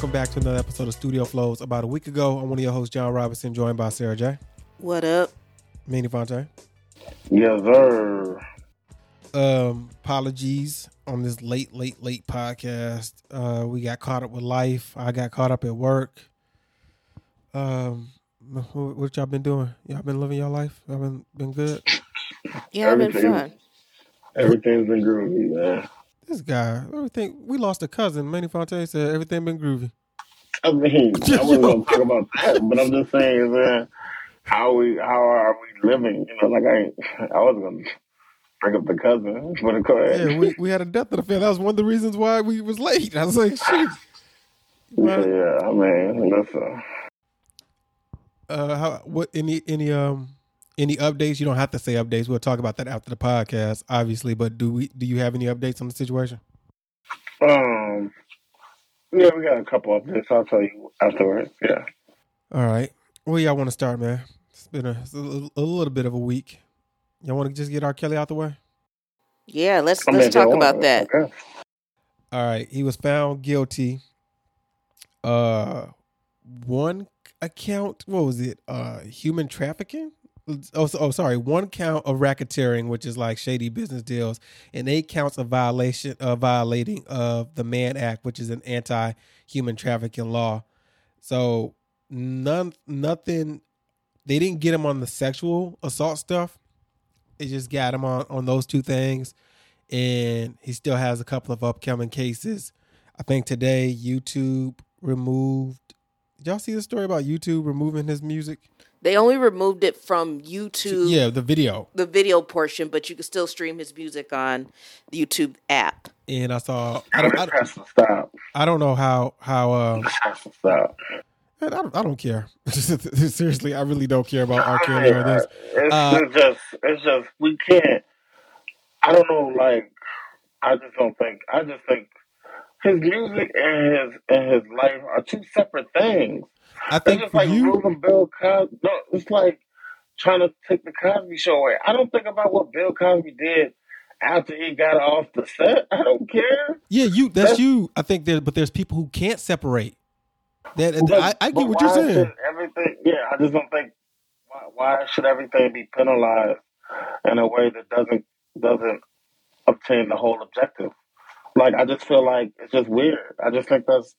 welcome back to another episode of Studio Flows. About a week ago, I'm one of your hosts, John Robinson, joined by Sarah J. What up? Manny Fonte. Yes, sir. Um, apologies on this late, late, late podcast. Uh, we got caught up with life. I got caught up at work. Um, what, what y'all been doing? Y'all been living your life? Y'all been been good? Yeah, I've been fun. Everything's been groovy, man. This guy, everything. We lost a cousin. Manny Fonte said everything been groovy. I mean, I wasn't gonna talk about that, but I'm just saying, man, how we, how are we living? You know, like I, I wasn't gonna bring up the cousin, but go ahead. Yeah, we, we had a death of the family. That was one of the reasons why we was late. I was like, shit. Yeah, Right. yeah, I mean, listen. Uh, how, what any any um any updates? You don't have to say updates. We'll talk about that after the podcast, obviously. But do we do you have any updates on the situation? Um, yeah, we got a couple updates. I'll tell you afterwards. Yeah. All right, where y'all want to start, man? It's been a, it's a, little- a little bit of a week. Y'all want to just get R. Kelly out the way? Yeah, let's I mean, let's talk about on. that. Okay. All right, he was found guilty. Uh, one account. What was it? Uh, human trafficking. Oh, oh, sorry. One count of racketeering, which is like shady business deals, and eight counts of violation of violating of the Mann Act, which is an anti-human trafficking law. So none, nothing. They didn't get him on the sexual assault stuff. They just got him on on those two things and he still has a couple of upcoming cases. I think today YouTube removed. Did y'all see the story about YouTube removing his music? They only removed it from YouTube, Yeah, the video. the video portion, but you can still stream his music on the YouTube app. And I saw. I don't. I, This has to stop. I don't know how how. Um, This has to stop. I don't. I don't care. Seriously, I really don't care about R. Kelly or this. It's, Uh, it's just, it's just, we can't. I don't know. Like, I just don't think. I just think his music and his and his life are two separate things. I It's think just for like you, removing Bill Cosby. No, it's like trying to take the Cosby Show away. I don't think about what Bill Cosby did after he got off the set. I don't care. yeah, you. That's That's- you. I think there, but there's people who can't separate. That But- I, I get what you're saying. Everything, yeah. I just don't think why, why should everything be penalized in a way that doesn't doesn't obtain the whole objective. Like I just feel like it's just weird. I just think that's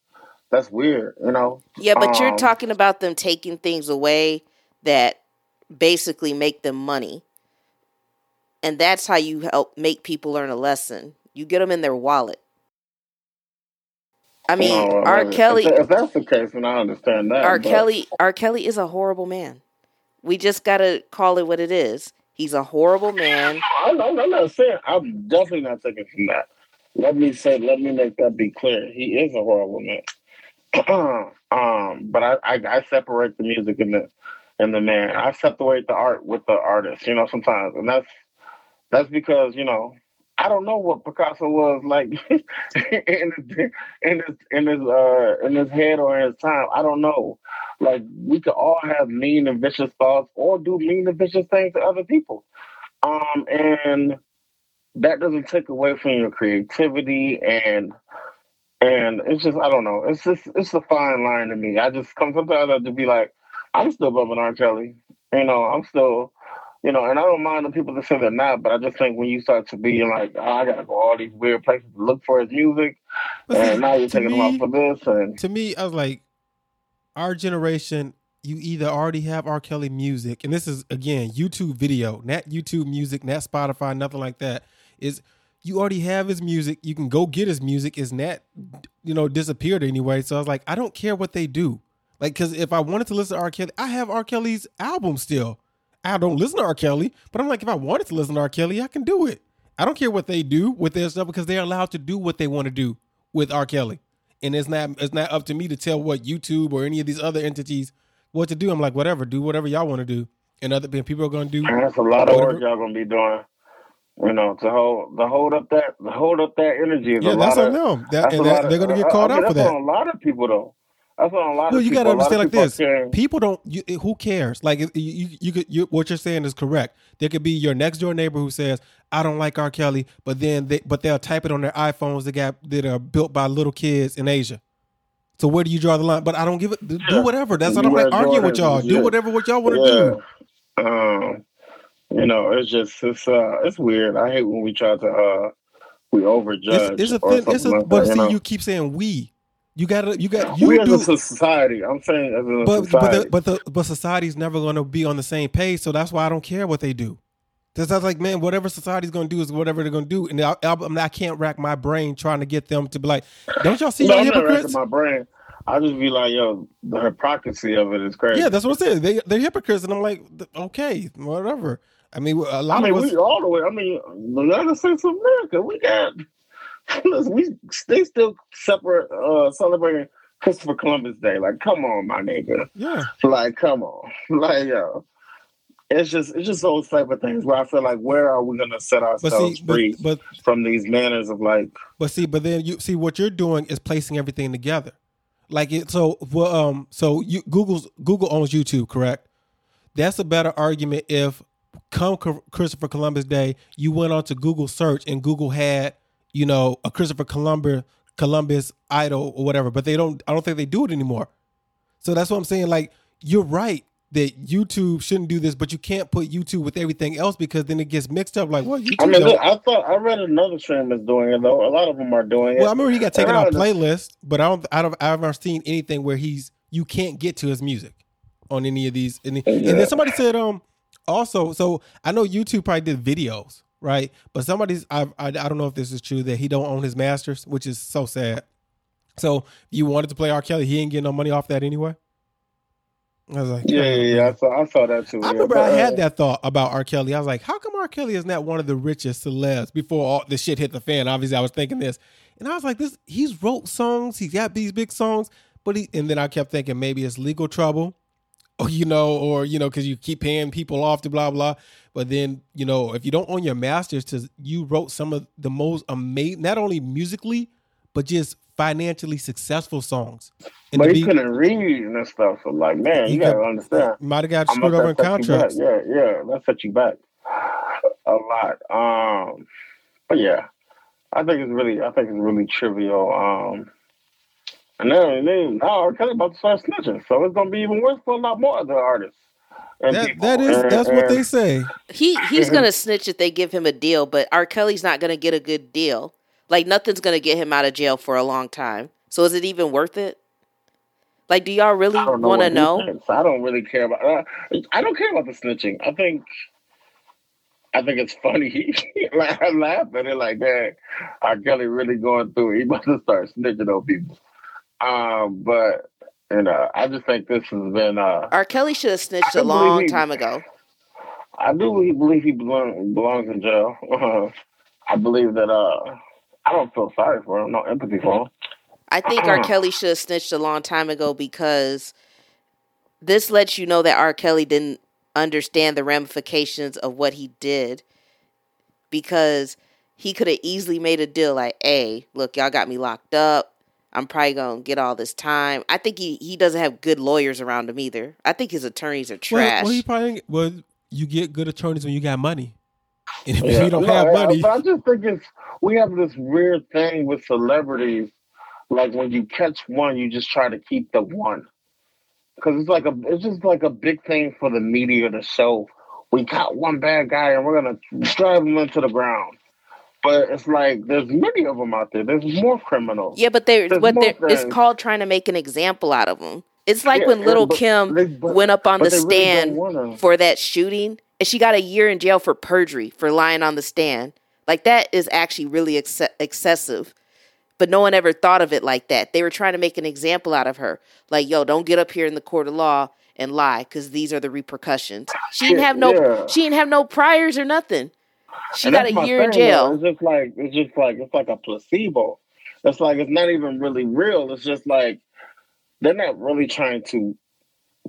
that's weird. You know. Yeah, but you're Um, talking about them taking things away that basically make them money. And that's how you help make people learn a lesson. You get them in their wallet. I mean, no, R. Kelly, If, that's the case, then I understand that. R. but- Kelly, R. Kelly is a horrible man. We just gotta call it what it is. He's a horrible man. I'm, I'm I'm not saying. I'm definitely not taking from that. Let me say. Let me make that be clear. He is a horrible man. um, but I, I I separate the music and the and the man. I separate the art with the artist. You know, sometimes, and that's that's because you know I don't know what Picasso was like in his in his in his uh in his head or in his time. I don't know. Like we could all have mean and vicious thoughts or do mean and vicious things to other people. Um, and that doesn't take away from your creativity and and it's just I don't know. It's just it's a fine line to me. I just come sometimes I have to be like, I'm still bumping R. Kelly. You know, I'm still you know, and I don't mind the people that say they're not, but I just think when you start to be like, oh, I gotta go all these weird places to look for his music, and now you're taking him me- off for this, and to me, I was like, our generation, you either already have R. Kelly music, and this is again YouTube video, not YouTube music, not Spotify, nothing like that. Is you already have his music, you can go get his music. Is not, you know, disappeared anyway. So I was like, I don't care what they do, like, because if I wanted to listen to R. Kelly, I have R. Kelly's album still. I don't listen to R. Kelly, but I'm like, if I wanted to listen to R. Kelly, I can do it. I don't care what they do with their stuff because they're allowed to do what they want to do with R. Kelly and it's not it's not up to me to tell what YouTube or any of these other entities what to do. I'm like, whatever, do whatever y'all want to do, and other people are going to do. man, that's a lot of work y'all gonna be doing. You know, to hold to hold up that to hold up that energy is Yeah, a that's lot on of, them, that, that's and that, they're going to get I- I mean, out for that. on a lot of people though. That's on a lot Well, of you got to A lot of understand like this: caring- people don't. You, who cares? Like you, you, you could. You, what you're saying is correct. There could be your next door neighbor who says, "I don't like R. Kelly," but then they, but they'll type it on their iPhones that got that are built by little kids in Asia. So where do you draw the line? But I don't give it. Do Yeah. whatever. That's what I'm like arguing with y'all. Do whatever what y'all want to do. Um, you know, it's just it's uh it's weird. I hate when we try to uh we overjudge. It's, it's a thing. It's a, like but that, see, you know? you keep saying we. You gotta. You got. You we do. as a society. I'm saying as a but but the, but the but society's never going to be on the same page. So that's why I don't care what they do. Because I was like, man, whatever society's going to do is whatever they're going to do, and I, I, I can't rack my brain trying to get them to be like, don't y'all see no, I'm not hypocrites? my brain. I just be like, yo, the hypocrisy of it is crazy. Yeah, that's what I'm saying. They they're hypocrites, and I'm like, okay, whatever. I mean, a lot mean, of us. we all the way. I mean, the United States of America, we got. We they still separate uh celebrating Christopher Columbus Day. Like, come on, my nigga. yeah, Like, come on. Like, yo. It's just it's just those type of things where I feel like where are we gonna set but ourselves see, but, free but from these manners of like But see, but then you see what you're doing is placing everything together. Like it so well, um so you Google's Google owns YouTube, correct? That's a better argument if come Christopher Columbus Day, you went on to Google search and Google had, you know, a Christopher Columbus Columbus idol or whatever, but they don't I don't think they do it anymore. So that's what I'm saying like you're right that YouTube shouldn't do this, but you can't put YouTube with everything else because then it gets mixed up like what YouTube I mean look, I thought I read another streamer's doing it though. A lot of them are doing it. Well, I remember he got taken off Yeah. playlist, but I don't. I don't. I've never seen anything where he's you can't get to his music on any of these. And, and then somebody said, um, also, so I know YouTube probably did videos, right? But somebody's, I, I, I don't know if this is true that he don't own his masters, which is so sad. So you wanted to play R. Kelly, he ain't getting no money off that anyway. I was like, yeah, yeah, yeah. I saw I saw that too. I remember But, I had uh, that thought about R. Kelly. I was like, how come R. Kelly is not one of the richest celebs before all this shit hit the fan? Obviously, I was thinking this. And I was like, this he's wrote songs, he's got these big songs, but he and then I kept thinking maybe it's legal trouble. Or you know, or you know, because you keep paying people off to blah blah. But then, you know, if you don't own your masters, to you wrote some of the most amazing not only musically, but just financially successful songs. And But he be- couldn't read and stuff. So like, man, you gotta understand. might have got screwed over in that set you back. contracts. Yeah, yeah, that set you back a lot. Um, but yeah, I think it's really, I think it's really trivial. Um, and then, then now R. Kelly about to start snitching, so it's gonna be even worse for a lot more other artists. and That, that is And- that's what they say. He he's gonna snitch if they give him a deal, but R. Kelly's not gonna get a good deal. Like nothing's gonna get him out of jail for a long time. So is it even worth it? Like, do y'all really I don't know want to what know? I don't really care about. Uh, I don't care about the snitching. I think, I think it's funny. like, I laugh at it like, man, R. Kelly really going through. it. He about to start snitching on people. Um, but you know, I just think this has been. Uh, R. Kelly should have snitched a long he- time ago. I do believe- he belong, belongs in jail. I believe that. Uh, I don't feel sorry for him. No empathy for him. I think R. Kelly should have snitched a long time ago because this lets you know that R. Kelly didn't understand the ramifications of what he did because he could have easily made a deal like, hey, look, y'all got me locked up. I'm probably gonna get all this time. I think he, he doesn't have good lawyers around him either. I think his attorneys are trash. well, he probably well, you get good attorneys when you got money. And if Yeah. you don't No, have I- money, But I just think it's we have this weird thing with celebrities. Like when you catch one, you just try to keep the one. Because it's like a, it's just like a big thing for the media to show. We got one bad guy and we're gonna drive him into the ground. But it's like there's many of them out there. There's more criminals. yeah, but they There's what they it's called trying to make an example out of them. It's like Yeah, when little but Kim they- but- went up on the they really stand for that shooting and she got a year in jail for perjury for lying on the stand. Like that is actually really ex- excessive. But no one ever thought of it like that. They were trying to make an example out of her. Like, yo, don't get up here in the court of law and lie cuz these are the repercussions. She didn't have no yeah. she didn't have no priors or nothing. She And got a year in thing, though. jail. It's just like it's just like it's like a placebo. It's like it's not even really real. It's just like they're not really trying to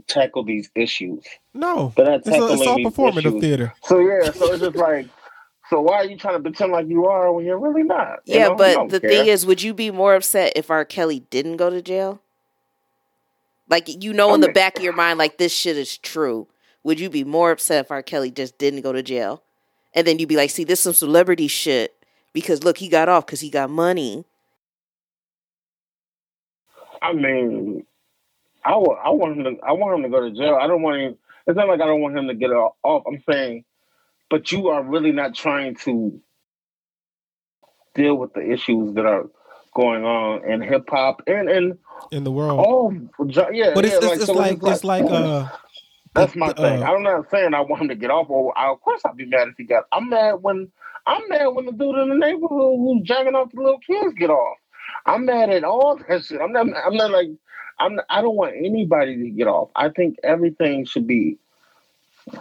tackle these issues. no, They're not it's, a, tackling it's all performative issues. theater. So yeah, so it's just like, so why are you trying to pretend like you are when you're really not? You Yeah, know? But the care. thing is, would you be more upset if R. Kelly didn't go to jail? Like you know in the back of your mind, like this shit is true. Would you be more upset if R. Kelly just didn't go to jail? And then you'd be like, see, this some celebrity shit because look, he got off because he got money. I mean, I, w- I want him to. I want him to go to jail. I don't want him. It's not like I don't want him to get off. I'm saying, but you are really not trying to deal with the issues that are going on in hip hop and and in the world. Oh, yeah, but it's, yeah, it's, like, it's, so like, it's like uh. That's my thing. Uh, I'm not saying I want him to get off. Or I, of course, I'd be mad if he got. I'm mad when I'm mad when the dude in the neighborhood who's jacking off the little kids get off. I'm mad at all that shit. I'm not. I'm not like. I'm. I don't want anybody to get off. I think everything should be.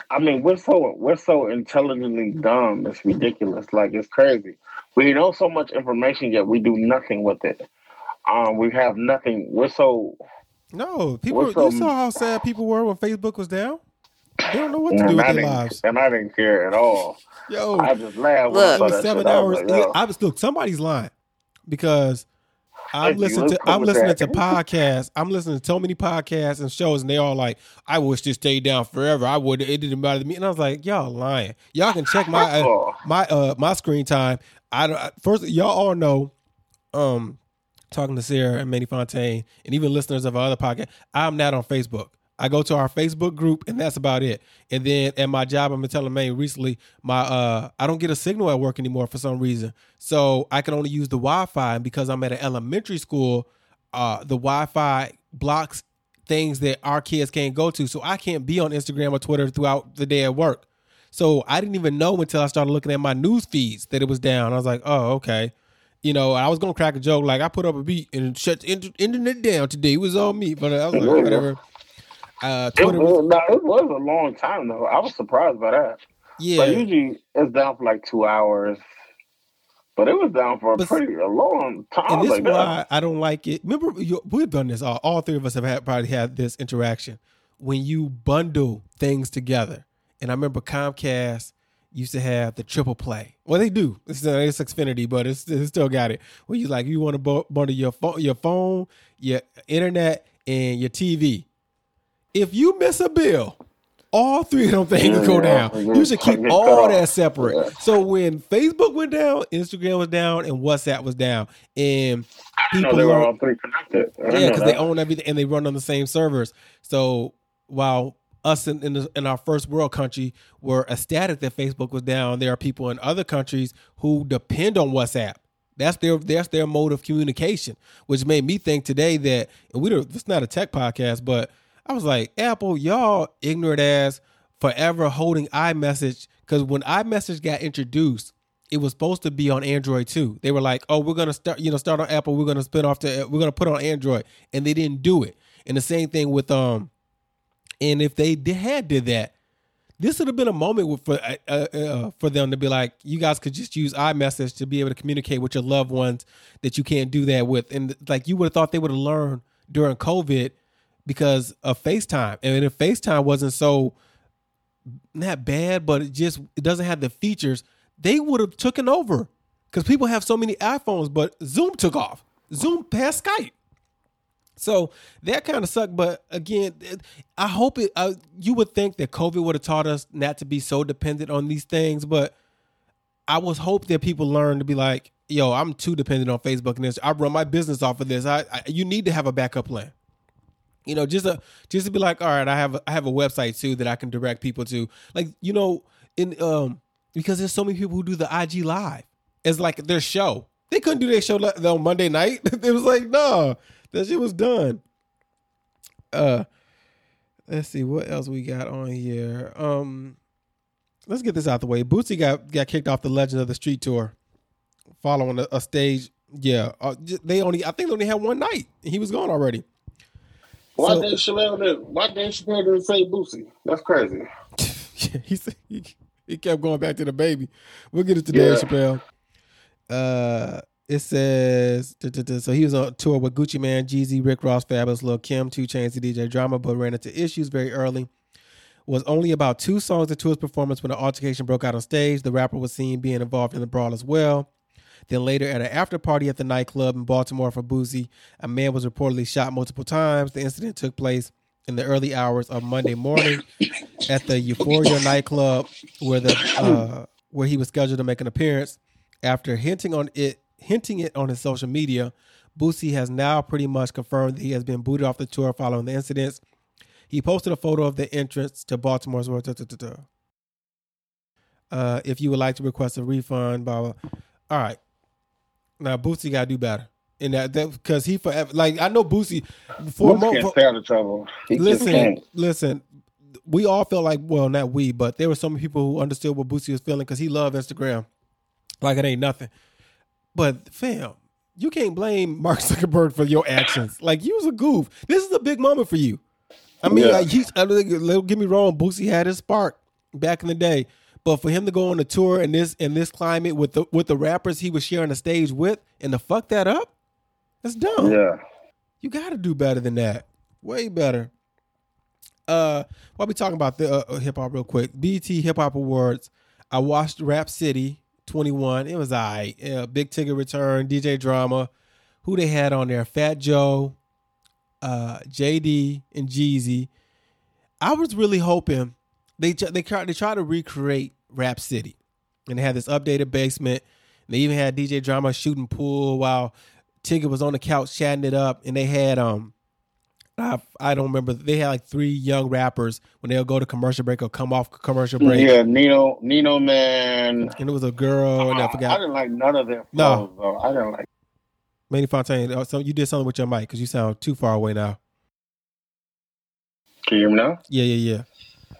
I mean, we're so we're so intelligently dumb. It's ridiculous. Like it's crazy. We know so much information, yet we do nothing with it. Um, we have nothing. We're so. No, people. So, you saw how sad people were when Facebook was down. They don't know what to do with their lives. And I didn't care at all. Yo, I just laughed. Look, seven hours. I, like, I was look. Somebody's lying because I'm listening to I'm listening to podcasts. I'm listening to so many podcasts and shows, and they all like, "I wish this stayed down forever. I would. It didn't matter to me." And I was like, "Y'all lying. Y'all can check my uh, my uh my screen time. I don't. First, y'all all know. Um, talking to Sarah and Manny Fontaine, and even listeners of our other podcast, I'm not on Facebook. I go to our Facebook group, and that's about it. And then at my job, I've been telling May recently, my uh, I don't get a signal at work anymore for some reason, so I can only use the Wi-Fi. And because I'm at an elementary school, uh, the Wi-Fi blocks things that our kids can't go to, so I can't be on Instagram or Twitter throughout the day at work. So I didn't even know until I started looking at my news feeds that it was down. I was like, oh, okay. You know, I was gonna crack a joke like I put up a beat and shut the internet down today. It was all me, but I was like, whatever. Uh, Twitter it, was, no, it was a long time though. I was surprised by that. Yeah, but usually it's down for like two hours. But it was down for a but, pretty a long time. And this like why I don't like it. Remember, we've done this. All, all three of us have had, probably had this interaction when you bundle things together. And I remember Comcast used to have the triple play. Well, they do. It's, uh, it's Xfinity, but it's, it's still got it. Where you like you want to bundle your phone, your phone, your internet, and your TV if you miss a bill, all three of them things yeah, go down. Yeah. You should keep all that separate. Yeah. So when Facebook went down, Instagram was down, and WhatsApp was down, and people they were all three connected. Yeah, because they own everything and they run on the same servers. So while us in in, the, in, our first world country were ecstatic that Facebook was down, there are people in other countries who depend on WhatsApp. That's their that's their mode of communication, which made me think today that and we don't. It's not a tech podcast, but I was like, Apple, y'all ignorant ass forever holding iMessage. Because when iMessage got introduced, it was supposed to be on Android too. They were like, "Oh, we're gonna start, you know, start on Apple. We're gonna spin off to, we're gonna put on Android," and they didn't do it. And the same thing with um, and if they had did that, this would have been a moment for uh, uh, uh, for them to be like, you guys could just use iMessage to be able to communicate with your loved ones that you can't do that with, and like you would have thought they would have learned during COVID because of FaceTime. And if FaceTime wasn't so not bad, but it just it doesn't have the features, they would have taken over. Because people have so many iPhones, but Zoom took off. Zoom passed Skype. So that kind of sucked. But again, I hope it. Uh, you would think that COVID would have taught us not to be so dependent on these things, but I was hope that people learn to be like, "Yo, I'm too dependent on Facebook and this. I run my business off of this. I, I you need to have a backup plan you know just a just to be like all right i have a, I have a website too that i can direct people to like you know in um because there's so many people who do the ig live it's like their show they couldn't do their show on monday night it was like no that shit was done uh let's see what else we got on here um let's get this out the way Boosie got got kicked off the legend of the street tour following a, a stage yeah uh, they only i think they only had one night he was gone already why so, Dave Chappelle why Dave Chappelle didn't say Boosie? That's crazy. he, he he kept going back to the baby. We'll get it to yeah. Chappelle. Uh it says so he was on tour with Gucci Mane, Jeezy, Rick Ross, Fabolous, Lil Kim, 2 Chainz, the DJ Drama, but ran into issues very early. Was only about two songs into his performance when an altercation broke out on stage. The rapper was seen being involved in the brawl as well. Then later, at an after party at the nightclub in Baltimore for Boosie, a man was reportedly shot multiple times. The incident took place in the early hours of Monday morning at the Euphoria nightclub, where the uh, where he was scheduled to make an appearance. After hinting on it, hinting it on his social media, Boosie has now pretty much confirmed that he has been booted off the tour following the incidents. He posted a photo of the entrance to Baltimore's. Uh, if you would like to request a refund, blah, blah. All right. Now Boosie got to do better. And that because he forever like I know Boosie for Boosie can't stay out of trouble. He listen, listen. We all felt like well, not we, but there were some people who understood what Boosie was feeling because he loved Instagram, like it ain't nothing. But fam, you can't blame Mark Zuckerberg for your actions. like you was a goof. This is a big moment for you. I mean, yeah. like, he's, I don't get me wrong. Boosie had his spark back in the day, but for him to go on a tour in this in this climate with the with the rappers he was sharing the stage with, and to fuck that up, that's dumb. Yeah, you got to do better than that. Way better. Uh, while we talking about the uh, hip hop real quick, BET Hip Hop Awards. I watched Rap City 21. It was I. Yeah, Big Tigger Return, DJ Drama. Who they had on there? Fat Joe, uh, JD, and Jeezy. I was really hoping they they tried they to recreate Rap City, and they had this updated basement. And they even had DJ Drama shooting pool while Tigger was on the couch chatting it up, and they had um I, I don't remember. They had like three young rappers when they'll go to commercial break or come off commercial break. Yeah, Nino, Nino Man, and it was a girl, and I oh, forgot. I didn't like none of them. No, though. I didn't like. Manny Fontaine, oh, so you did something with your mic because you sound too far away now. Can you hear me now? Yeah, yeah, yeah.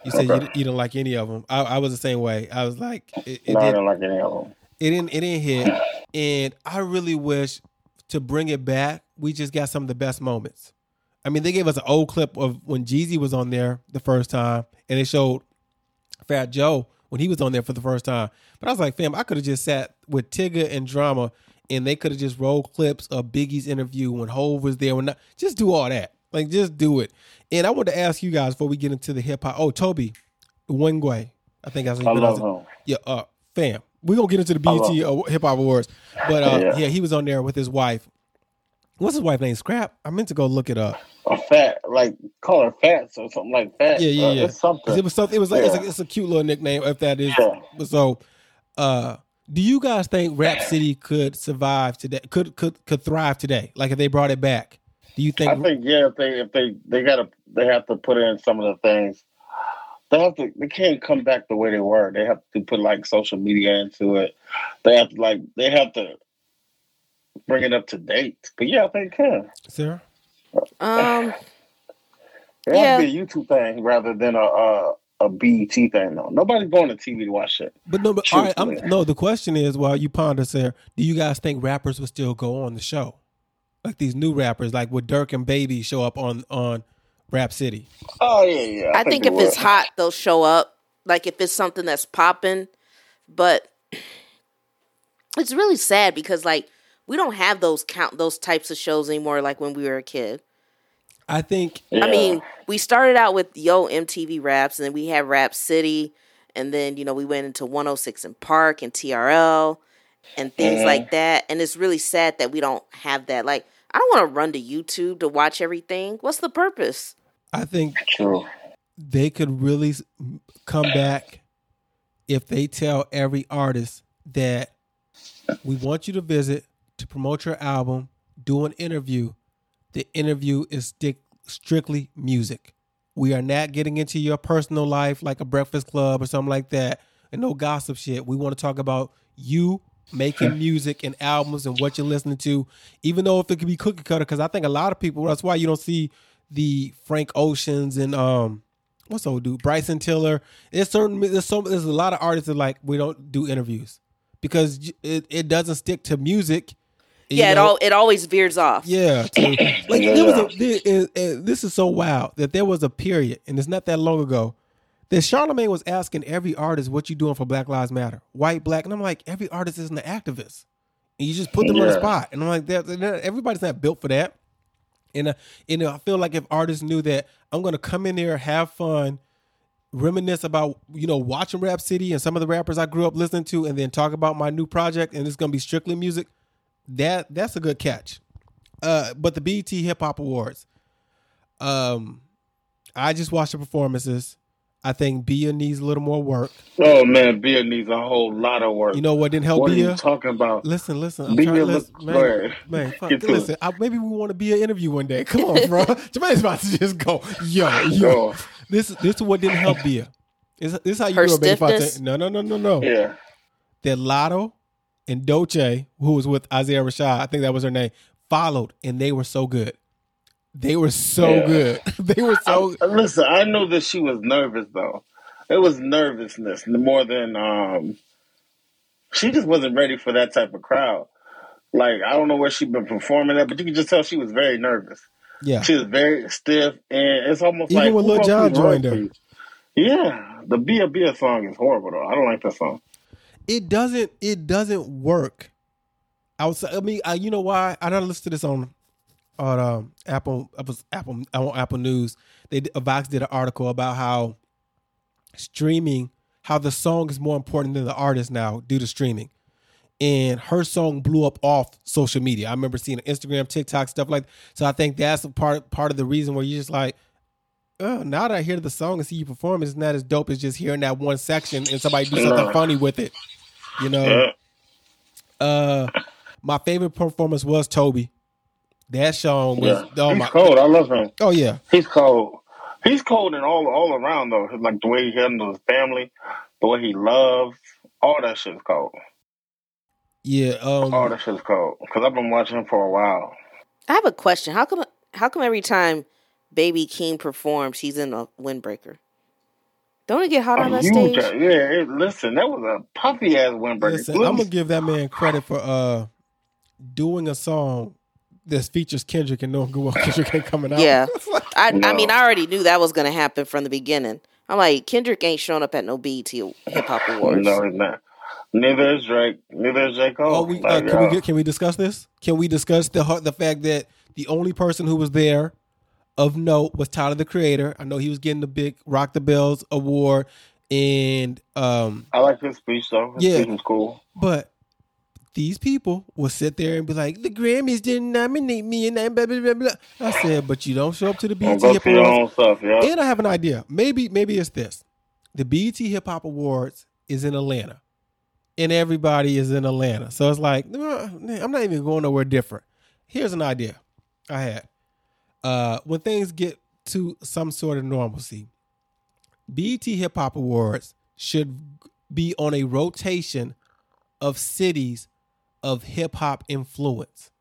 You said okay. you, you didn't like any of them. I, I, was the same way. I was like, it, it no, I didn't like any of them. It didn't. It didn't hit, and I really wish to bring it back. We just got some of the best moments. I mean, they gave us an old clip of when Jeezy was on there the first time, and they showed Fat Joe when he was on there for the first time. But I was like, fam, I could have just sat with Tigger and Drama, and they could have just rolled clips of Biggie's interview when Hove was there. When not, just do all that, like just do it. And I want to ask you guys before we get into the hip hop. Oh, Tobe Nwigwe, I think that's I love him. Yeah, uh, fam. We're gonna get into the BET Hip Hop Awards, but uh, yeah. yeah, he was on there with his wife. What's his wife name? Scrap. I meant to go look it up a fat, like call her fat or something like that. Yeah, yeah, uh, yeah. Something. It was something. It was like yeah. it's, a, it's, a, cute little nickname if that is. Yeah. So, uh, do you guys think Rap City could survive today? Could could could thrive today? Like if they brought it back, do you think? I think yeah. If they if they they gotta they have to put in some of the things. They have to. They can't come back the way they were. They have to put like social media into it. They have to like. They have to bring it up to date. But yeah, I think it can. Sarah. Um, it yeah. has be a YouTube thing rather than a, a a BET thing. though. nobody's going to TV to watch it. But no, but all right, I'm, no. The question is, while you ponder, there, do you guys think rappers would still go on the show, like these new rappers, like would Dirk and Baby show up on on Rap City? Oh yeah, yeah. I, I think, think if it's hot, they'll show up. Like if it's something that's popping, but it's really sad because like we don't have those count those types of shows anymore like when we were a kid. I think yeah. I mean, we started out with Yo MTV Raps and then we had Rap City and then, you know, we went into 106 & Park and TRL and things mm-hmm. like that. And it's really sad that we don't have that. Like, I don't want to run to YouTube to watch everything. What's the purpose? I think True. they could really come back if they tell every artist that we want you to visit to promote your album, do an interview. The interview is stick, strictly music. We are not getting into your personal life like a breakfast club or something like that and no gossip shit. We want to talk about you making music and albums and what you're listening to, even though if it could be cookie cutter, because I think a lot of people, that's why you don't see the Frank Oceans and um what's old dude Bryson Tiller. There's certain there's so there's a lot of artists that like we don't do interviews because it, it doesn't stick to music yeah, know, it all it always veers off. Yeah, to, like there was a there, and, this is so wild that there was a period, and it's not that long ago, that Charlamagne was asking every artist, "What you doing for Black Lives Matter? White, black?" And I'm like, every artist isn't an activist, and you just put them yeah. on the spot. And I'm like, everybody's not built for that. And uh, and I feel like if artists knew that I'm going to come in there, have fun, reminisce about you know watching Rap City and some of the rappers I grew up listening to, and then talk about my new project, and it's going to be strictly music that that's a good catch. Uh, but the BET Hip Hop Awards, um, I just watched the performances. I think Bia needs a little more work. Oh man, Bia needs a whole lot of work. You know what didn't help what Bia? are you talking about? Listen, listen. I'm Bia trying to listen, go man, man. Fuck, Get to listen, I, maybe we want to be an interview one day. Come on, bro. Jermaine's about to just go, yo, yo. Go. This, this is what didn't help Bia. This, this is how you Her do a baby? No, no, no, no, no. Yeah. That Latto and Dolce, who was with Isaiah Rashad, I think that was her name, followed, and they were so good. They were so Yeah. good. they were so. I- listen, I know that she was nervous though. It was nervousness more than um. She just wasn't ready for that type of crowd. Like I don't know where she'd been performing at, but you could just tell she was very nervous. Yeah. She was very stiff, and it's almost Even like when Lil Jon joined her. Yeah, the Bia Bia song is horrible though. I don't like that song. It doesn't it doesn't work outside. I mean, I, you know why? I don't listen to this on on um, Apple Apple Apple on Apple News. They did- Vox did an article about how streaming, how the song is more important than the artist now due to streaming. And her song blew up off social media. I remember seeing Instagram, TikTok, stuff like. So I think that's a part part of the reason where you're just like, oh, now that I hear the song and see you perform, it's not as dope as just hearing that one section and somebody do something funny with it. You know, Yeah. uh, my favorite performance was Tobe. That song was Yeah. oh He's my cold. I love him. oh yeah He's cold. He's cold and all all around though. Like the way he handles his family, the way he loves, all that shit is cold. yeah um All that shit is cold. Because I've been watching him for a while. I have a question. How come how come every time Baby Keem performs, he's in a windbreaker? Don't it get hot on A that huge, stage? yeah. It, listen, that was a puffy ass windbreaker. listen I'm gonna give that man credit for uh doing a song that features Kendrick and knowing good well Kendrick ain't coming out Yeah. I I mean, I already knew that was gonna happen from the beginning. I'm like, Kendrick ain't showing up at no BET Hip Hop Awards. no, he's not. Neither is Drake. Neither is J Cole. Oh, we, uh, Like, can we uh, get, can we discuss this? Can we discuss the the fact that the only person who was there of note was Tyler the Creator? I know he was getting the big Rock the Bells award, and um, I like his speech though. His Yeah. speech was cool. but these people will sit there and be like, "The Grammys didn't nominate me," and blah blah blah. blah. I said, "But you don't show up to the BET go Hip your Awards." own stuff, yeah. And I have an idea. Maybe maybe it's this: the BET Hip Hop Awards is in Atlanta, and everybody is in Atlanta. So it's like I'm not even going nowhere different. Here's an idea I had: uh, when things get to some sort of normalcy, BET Hip Hop Awards should be on a rotation of cities of hip hop influence.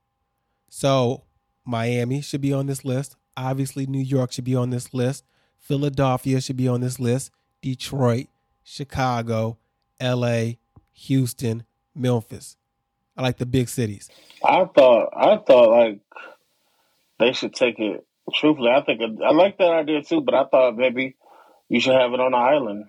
So Miami should be on this list. Obviously, New York should be on this list. Philadelphia should be on this list. Detroit, Chicago, LA, Houston, Memphis. I like the big cities. I thought I thought like they should take it. Truthfully, I think I like that idea too. But I thought maybe you should have it on the island.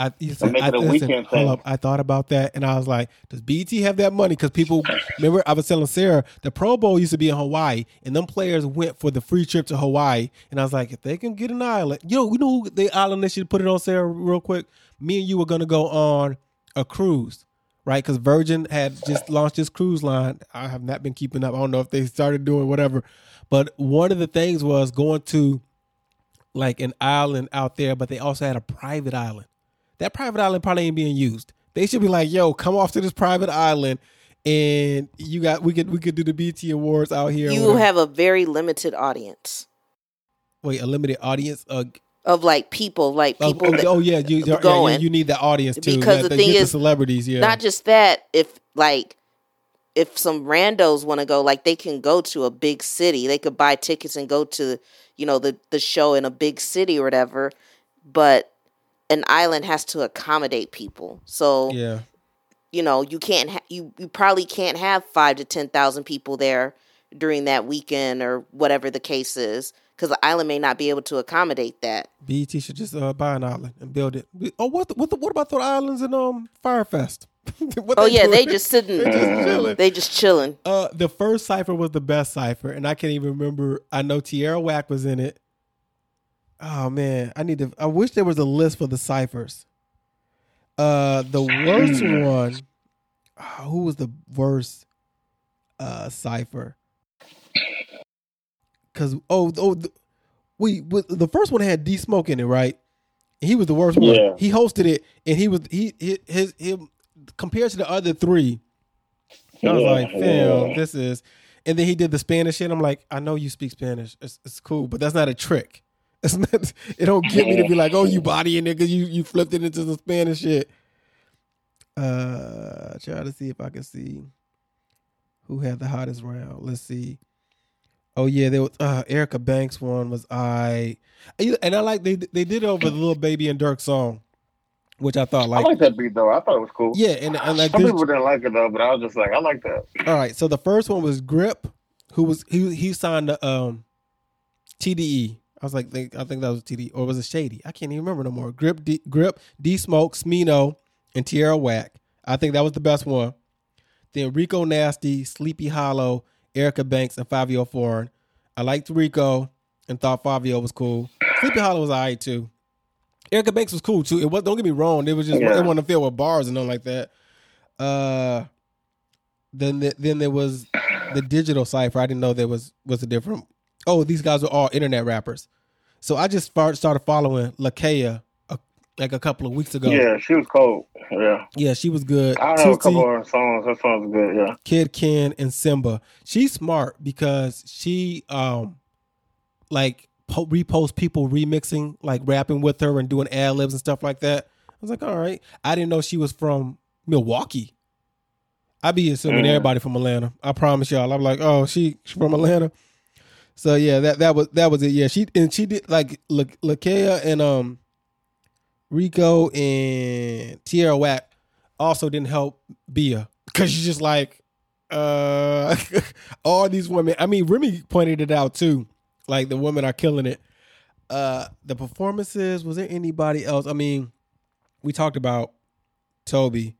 I, listen, make I, it a listen, weekend thing. up. I thought about that and I was like, does BT have that money? Because people, remember, I was telling Sarah, the Pro Bowl used to be in Hawaii and them players went for the free trip to Hawaii. And I was like, if they can get an island, you know, you know who the island they should put it on, Sarah, real quick? Me and you were going to go on a cruise, right? Because Virgin had just launched this cruise line. I have not been keeping up. I don't know if they started doing whatever. But one of the things was going to like an island out there, but they also had a private island. That private island probably ain't being used. They should be like, "Yo, come off to this private island, and you got we could we could do the BT Awards out here." You whatever." have a very limited audience wait a limited audience. Uh, of like people, like oh, people. oh, oh, yeah, you, yeah, yeah, going. you need the audience too. Because That- the thing is, celebrities. Yeah, Not just that, if like if some randos want to go, like they can go to a big city. They could buy tickets and go to, you know, the the show in a big city or whatever. But an island has to accommodate people. So yeah. you know you can't ha- you you probably can't have five to ten thousand people there during that weekend or whatever the case is because the island may not be able to accommodate that. BET should just uh, buy an island and build it. Oh, what the, what the, what about the islands in um Firefest? What Oh yeah, doing? they just sitting, they just chilling. they just chilling. Uh, the first cipher was the best cipher, and I can't even remember. I know Tierra Whack was in it. Oh man, I need to. I wish there was a list for the ciphers. Uh, the worst one. oh, who was the worst? Uh, cipher. Cause oh oh, the, we with- the first one had D Smoke in it, right? He was the worst one. Yeah. He hosted it, and he was he, he his him compared to the other three. I was yeah, like, fam, yeah. this is. And then he did the Spanish shit. I'm like, I know you speak Spanish. It's, it's cool, but that's not a trick. It's not. It don't get me to be like, oh, you body nigga, you you flipped it into the Spanish shit. Uh, try to see if I can see who had the hottest round. Let's see. Oh yeah, there was uh, Erica Banks one was I, and I like they they did it over the little Baby and Dirk song which I thought like I like that beat though. I thought it was cool. Yeah, and, and like some people didn't like it though, but I was just like, I like that. All right, so the first one was Grip, who was he he signed the um TDE. I was like, I think that was TDE or was it Shady? I can't even remember no more. Grip, D, Grip, D Smoke, Smino, and Tierra Whack. I think that was the best one. Then Rico Nasty, Sleepy Hallow, Erica Banks, and Fivio Foreign. I liked Rico and thought Fivio was cool. Sleepy Hallow was alright too. Erica Banks was cool too. It was don't get me wrong. It was just yeah. it wasn't filled with bars and nothing like that. Uh, then the, then there was the digital cipher. I didn't know there was was a different. Oh, these guys were all internet rappers. So I just started following Lakeyah a, like a couple of weeks ago. Yeah, she was cold. Yeah, yeah, she was good. I know a couple of her songs. Her songs good. Yeah, Kid Ken and Simba. She's smart because she um like po- repost people remixing, like rapping with her and doing ad libs and stuff like that. I was like, all right. I didn't know she was from Milwaukee. I be assuming mm. everybody from Atlanta. I promise y'all. I'm like, oh, she, she from Atlanta. So yeah, that that was that was it. Yeah, she and she did like La, Lakeyah and um Rico and Tierra Whack also didn't help Bia because she's just like uh all these women. I mean, Remy pointed it out too. Like the women are killing it. Uh the performances, was there anybody else? I mean, we talked about Tobe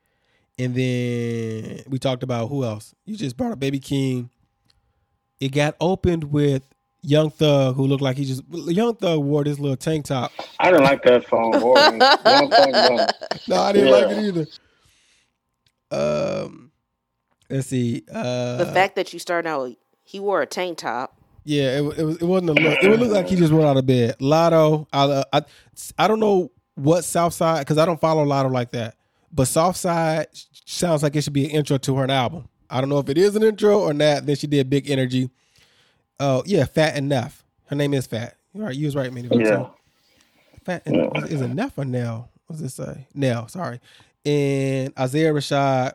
and then we talked about who else? You just brought up Baby Keem. It got opened with Young Thug, who looked like he just Young Thug wore this little tank top. I didn't like that song. No. no, I didn't yeah. like it either. Um, let's see. Uh, the fact that you started out, he wore a tank top. Yeah, it, it was. It wasn't a look. It would look like he just went out of bed. Latto, I, uh, I, I don't know what Southside because I don't follow Latto like that. But Southside sounds like it should be an intro to her album. I don't know if it is an intro or not. Then she did Big Energy. Oh yeah, Fat Enough. Her name is Fat. You right. You was right, man. Yeah. Fat yeah. is it Neff or Nell? What's this say? Nell. Sorry. And Isaiah Rashad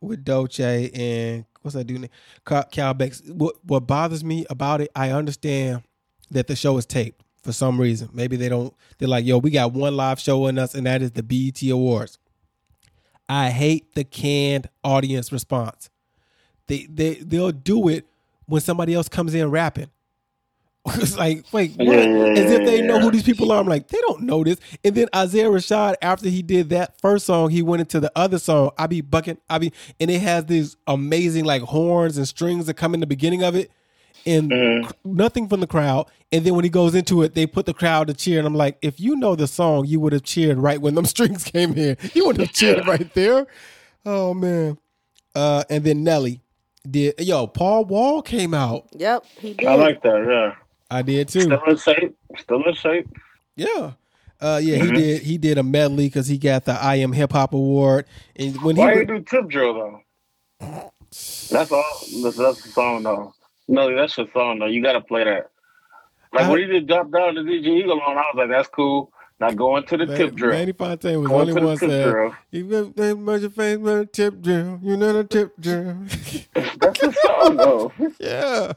with Dolce and what's that dude? Kal Banx. What what bothers me about it, I understand that the show is taped for some reason. Maybe they don't. They're like, yo, we got one live show in us, and that is the BET Awards. I hate the canned audience response. They they they'll do it when somebody else comes in rapping. it's like, wait, what? As if they know who these people are. I'm like, they don't know this. And then Isaiah Rashad, after he did that first song, he went into the other song, I be bucking, I be, and it has these amazing like horns and strings that come in the beginning of it. And mm. nothing from the crowd. And then when he goes into it, they put the crowd to cheer. And I'm like, if you know the song, you would have cheered right when them strings came in. You would have cheered right there. Oh man. Uh, and then Nelly did yo, Paul Wall came out. Yep, he did. I like that, yeah. I did too. Still in shape. Still in shape. Yeah. Uh, yeah, mm-hmm. he did. He did a medley because he got the I Am Hip Hop Award. And when why he you do Tip Drill though? That's all. That's, that's the song though. No, that's your song though. You got to play that. Like I, when he did drop down the DJ Eagle on, I was like, that's cool. Now going to the Man, tip drill. Manny Fontaine was going only one said, "You got much of face, but a tip drill. You know the tip drill." that's the song though. yeah.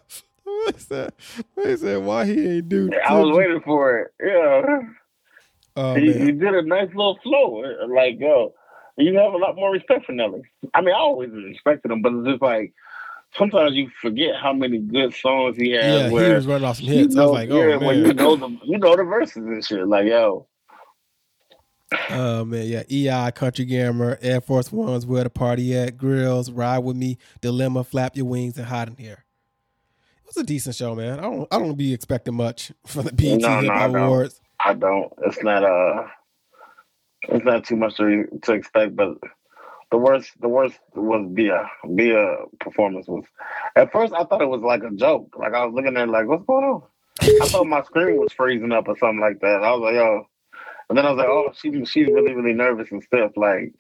What is that? What is that? Why he ain't do? I was waiting for it. Yeah. Oh, he, he, did a nice little flow. Like, yo, you have a lot more respect for Nelly. I mean, I always respected him, but it's just like sometimes you forget how many good songs he had. Yeah, where he was running off some hits. Know, I was like, oh yeah, man. you know the you know the verses and shit. Like, yo. Oh man, yeah. EI, Country Grammar, Air Force Ones, Where the Party At, Grills, Ride With Me, Dilemma, Flap Your Wings, and Hot in Herre was a decent show, man. I don't I don't be expecting much for the BET no, Hip Hop no, Awards. I don't. It's not uh it's not too much to, to expect, but the worst the worst was Bia. Bia performance was at first I thought it was like a joke. Like I was looking at it like, what's going on? I thought my screen was freezing up or something like that. I was like, yo, And then I was like, oh, she she's really really nervous and stuff, like,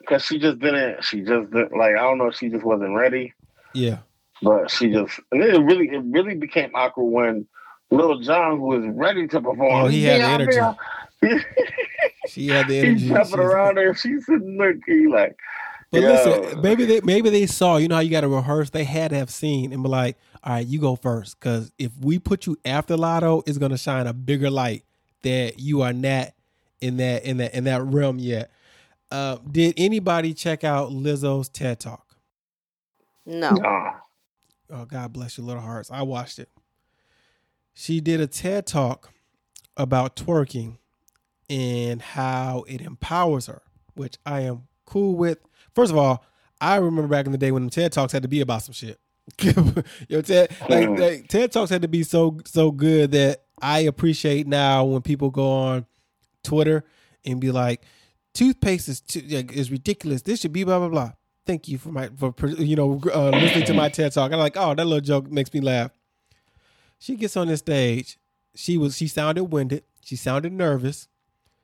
because she just didn't. She just didn't like. I don't know. She just wasn't ready. Yeah. But she just and then it really it really became awkward when Lil Jon who was ready to perform, Oh, he had the energy. energy. She had the energy. He's jumping around there. She's sitting looking like, But Yo. listen, maybe they maybe they saw. You know how you got to rehearse. They had to have seen and be like, "All right, you go first, because if we put you after Latto, it's gonna shine a bigger light that you are not in that in that in that realm yet." Uh, did anybody check out Lizzo's TED Talk? No. nah. Oh, God bless your little hearts. I watched it. She did a TED talk about twerking and how it empowers her, which I am cool with. First of all, I remember back in the day when the TED talks had to be about some shit. Yo, TED, like, Mhm. like, TED talks had to be so so good that I appreciate now when people go on Twitter and be like, "Toothpaste is too, like, is ridiculous. This should be blah blah blah." Thank you for my for you know uh, listening to my TED talk. I'm like, oh, that little joke makes me laugh. She gets on this stage. She was she sounded winded. She sounded nervous.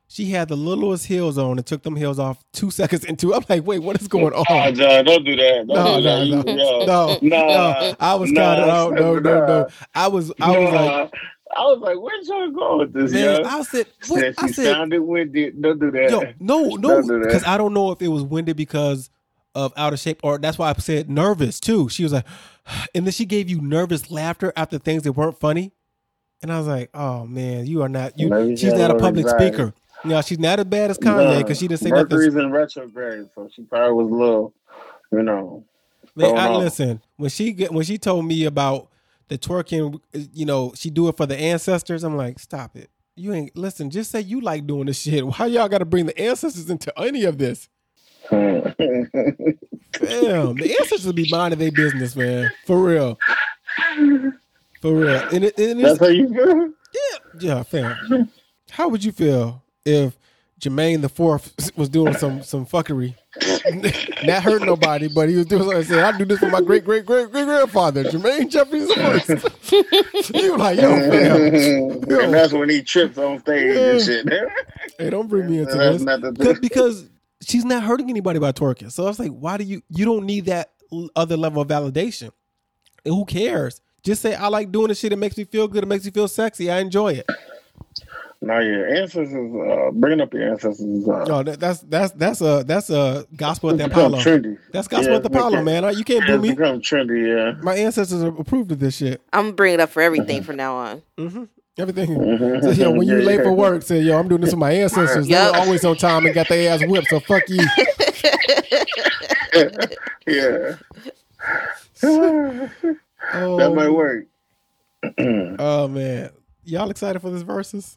She had the littlest heels on and took them heels off two seconds into. I'm like, wait, what is going on? John, don't do that. Don't No, do that. no, You- no, no, Nah. no. I was Nah, kind of oh, no, no, no. I was, I was like, I was like, where's y'all going with this, man, yo? I said, what? Said I she said, sounded winded. Don't do that. Yo, no, no, do because I don't know if it was winded because of out of shape, or that's why I said nervous too. She was like, and then she gave you nervous laughter after things that weren't funny, and I was like, oh man, you are not you. Maybe she's not a public anxiety. speaker. You know, she's not as bad as Kanye because she didn't say Mercury's nothing. in retrograde, so she probably was a little, you know. Man, I, on. listen when she get when she told me about the twerking, you know, she do it for the ancestors. I'm like, stop it. You ain't listen. Just say you like doing this shit. Why y'all got to bring the ancestors into any of this? Damn, the ancestors would be minding their business, man. For real. For real. And, it, and That's how you feel? yeah, yeah, fam. How would you feel if Jermaine the Fourth was doing some some fuckery, not hurting nobody, but he was doing something? Saying, "I do this for my great great great great grandfather, Jermaine Jeffries the first. you were like, yo, fam. Yo. and that's when he trips on stage and shit. Hey, don't bring me into That's this. because she's not hurting anybody by twerking. So I was like, why do you? You don't need that other level of validation. And who cares? Just say I like doing the shit. It makes me feel good. It makes me feel sexy. I enjoy it. Now your ancestors, uh, bringing up your ancestors, uh, No, that, that's that's that's a that's a gospel at the it's Apollo. trendy. That's gospel Yeah, at the Apollo, man. You can't Yeah, boo it's me. become trendy, yeah. My ancestors approved of this shit. I'm gonna bring it up for everything from now on. hmm Everything. Mhm. So, yo, when you Yeah, late for work, say, yo, I'm doing this for my ancestors. Yup. They're always on time and got their ass whipped. So fuck you. yeah. Oh, that might work. Oh man, y'all excited for this versus?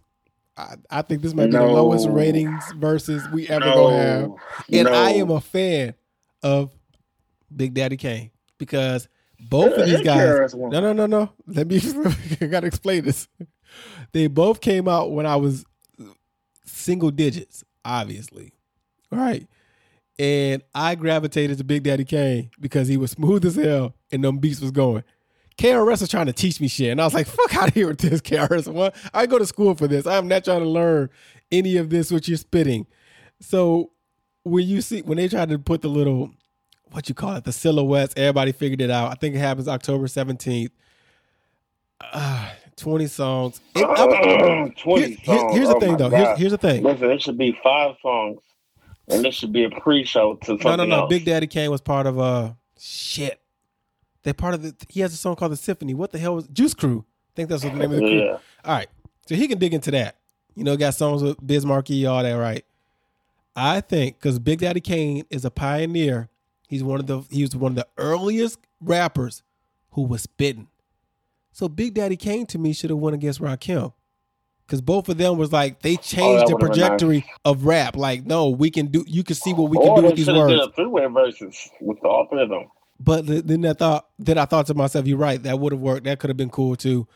I, I think this might be the lowest ratings versus we ever gonna have, and no. I am a fan of Big Daddy Kane because both of these guys. No, no, no, no. Let me. I gotta explain this. They both came out when I was single digits, obviously, right? And I gravitated to Big Daddy Kane because he was smooth as hell and them beats was going. KRS was trying to teach me shit, and I was like, "Fuck out of here with this, KRS." One, I go to school for this. I'm not trying to learn any of this what you're spitting. So when you see when they tried to put the little what you call it, the silhouettes, everybody figured it out. I think it happens October 17th. Uh, 20 songs. It- I- 20 here- here- songs. here's the Oh thing, though. Here's, here's the thing. Listen, it should be five songs, and this should be a pre-show to something No, no, no. else. Big Daddy Kane was part of uh shit. They're part of the. He has a song called the Symphony. What the hell was Juice Crew? I think that's what the name of the crew. Yeah. All right, so he can dig into that. You know, got songs with Biz Markie, all that, right? I think because Big Daddy Kane is a pioneer. He's one of the. He was one of the earliest rappers who was spitting. So Big Daddy Kane to me should have won against Rakim. Because both of them was like they oh, changed the Oh, been trajectory of rap. Like, no, we can do. You can see what we can or do with these words. did a three-way versus with all three of them. But then I thought, then I thought to myself, you're right. That would have worked. That could have been cool too.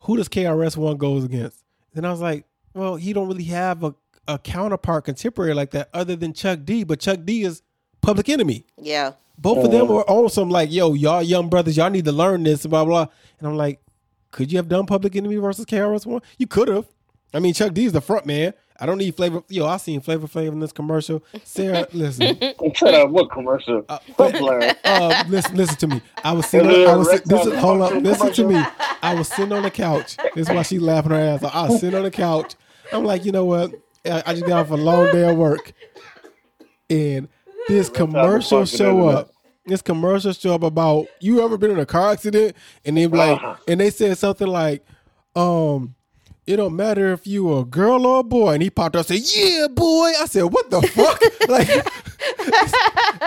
Who does KRS One goes against? Then I was like, well, he don't really have a, a counterpart contemporary like that other than Chuck D. But Chuck D is Public Enemy. Yeah. Both of them were on some like, yo, y'all young brothers, y'all need to learn this, blah blah. And I'm like, could you have done Public Enemy versus KRS One? You could have. I mean, Chuck D is the front man. I don't need flavor. Yo, I seen Flavor Flav in this commercial. Sarah, listen. Shut up. What commercial? Uh, uh, listen, listen to me. I was sitting. On, I was sit, this is, hold up. Listen to me. I was sitting on the couch. This is why she's laughing her ass off. I was sitting on the couch. I'm like, you know what? I just got off a long day of work, and this commercial show up. This commercial show up about you ever been in a car accident and they like uh-huh. and they said something like, um, it don't matter if you a girl or a boy. And he popped up and said, Yeah, boy. I said, What the fuck? like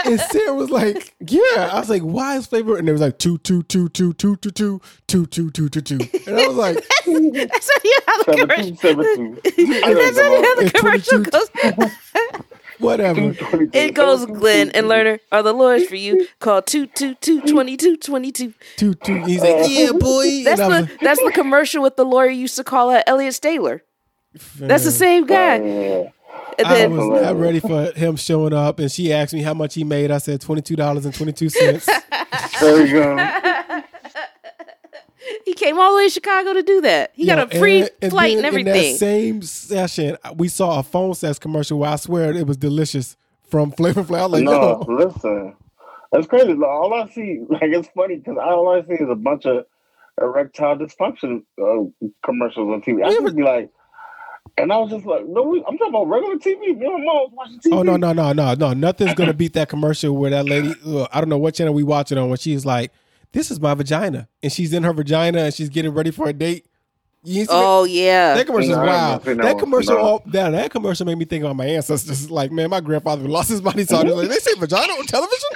and Sarah was like, Yeah. I was like, why is flavor? And it was like two, two, two, two, two, two, two, two, two, two, two, two. And I was like, That's not how the commercial. That's not how the commercial goes. Whatever. It goes, Glenn and Lerner are the lawyers for you. Call two two two twenty two twenty two. Two two. He's like, yeah, boy. That's the like, that's the commercial with the lawyer used to call uh, Elliot Stabler. That's the same guy. And then, I was not ready for him showing up, and she asked me how much he made. I said twenty two dollars and twenty two cents. there you go. He came all the way to Chicago to do that. He got a free and, and flight and everything. In that same session, we saw a phone sex commercial where I swear it was delicious from Flavor Flav. Like, no, no, listen, that's crazy. All I see, like, it's funny because all I see is a bunch of erectile dysfunction uh, commercials on TV. I just be like. And I was just like, no, I'm talking about regular TV. Me and mom was watching TV. Oh no, no, no, no, no! Nothing's gonna beat that commercial where that lady. I don't know what channel we watch it on. When she's like, this is my vagina, and she's in her vagina and she's getting ready for a date. oh yeah, that commercial is wild. That commercial, no. all, that, that commercial made me think about my ancestors. Like, man, my grandfather lost his body, so like, they say vagina on television.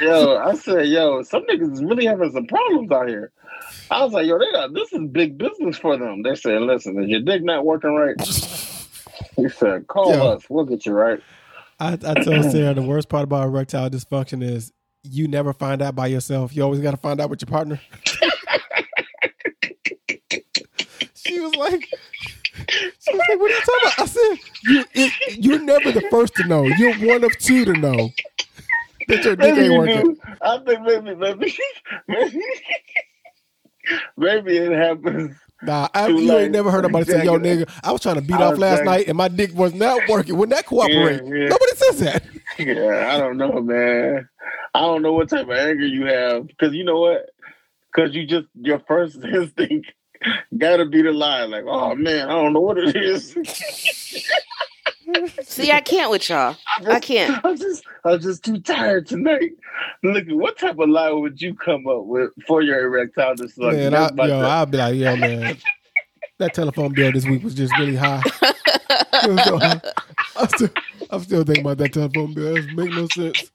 Yo, I said, yo, some niggas really having some problems out here. I was like, yo, they got this is big business for them. They said, listen, is your dick not working right? he said, call yo, us, we'll get you right. I, I told Sarah the worst part about erectile dysfunction is you never find out by yourself. You always got to find out with your partner. she was like, she was like, what are you talking about? I said, you, it, you're never the first to know. You're one of two to know that your dick ain't working. I think maybe, maybe, maybe, maybe it happens. Nah, I, you ain't never heard nobody say, "Yo, nigga, I was trying to beat off last night and my dick was not working." Wouldn't that cooperate? Yeah, yeah. Nobody says that. Yeah, I don't know, man. I don't know what type of anger you have because you know what? Because you just your first instinct gotta be the lie. Like, oh man, I don't know what it is. See, I can't with y'all. I, I can't. I'm just, I'm just too tired tonight. Look, at what type of lie would you come up with for your erectile dysfunction? Man, I, yo, I'll be like, yo, man, that telephone bill this week was just really high. so high. I still, I'm still thinking about that telephone bill. It make no sense.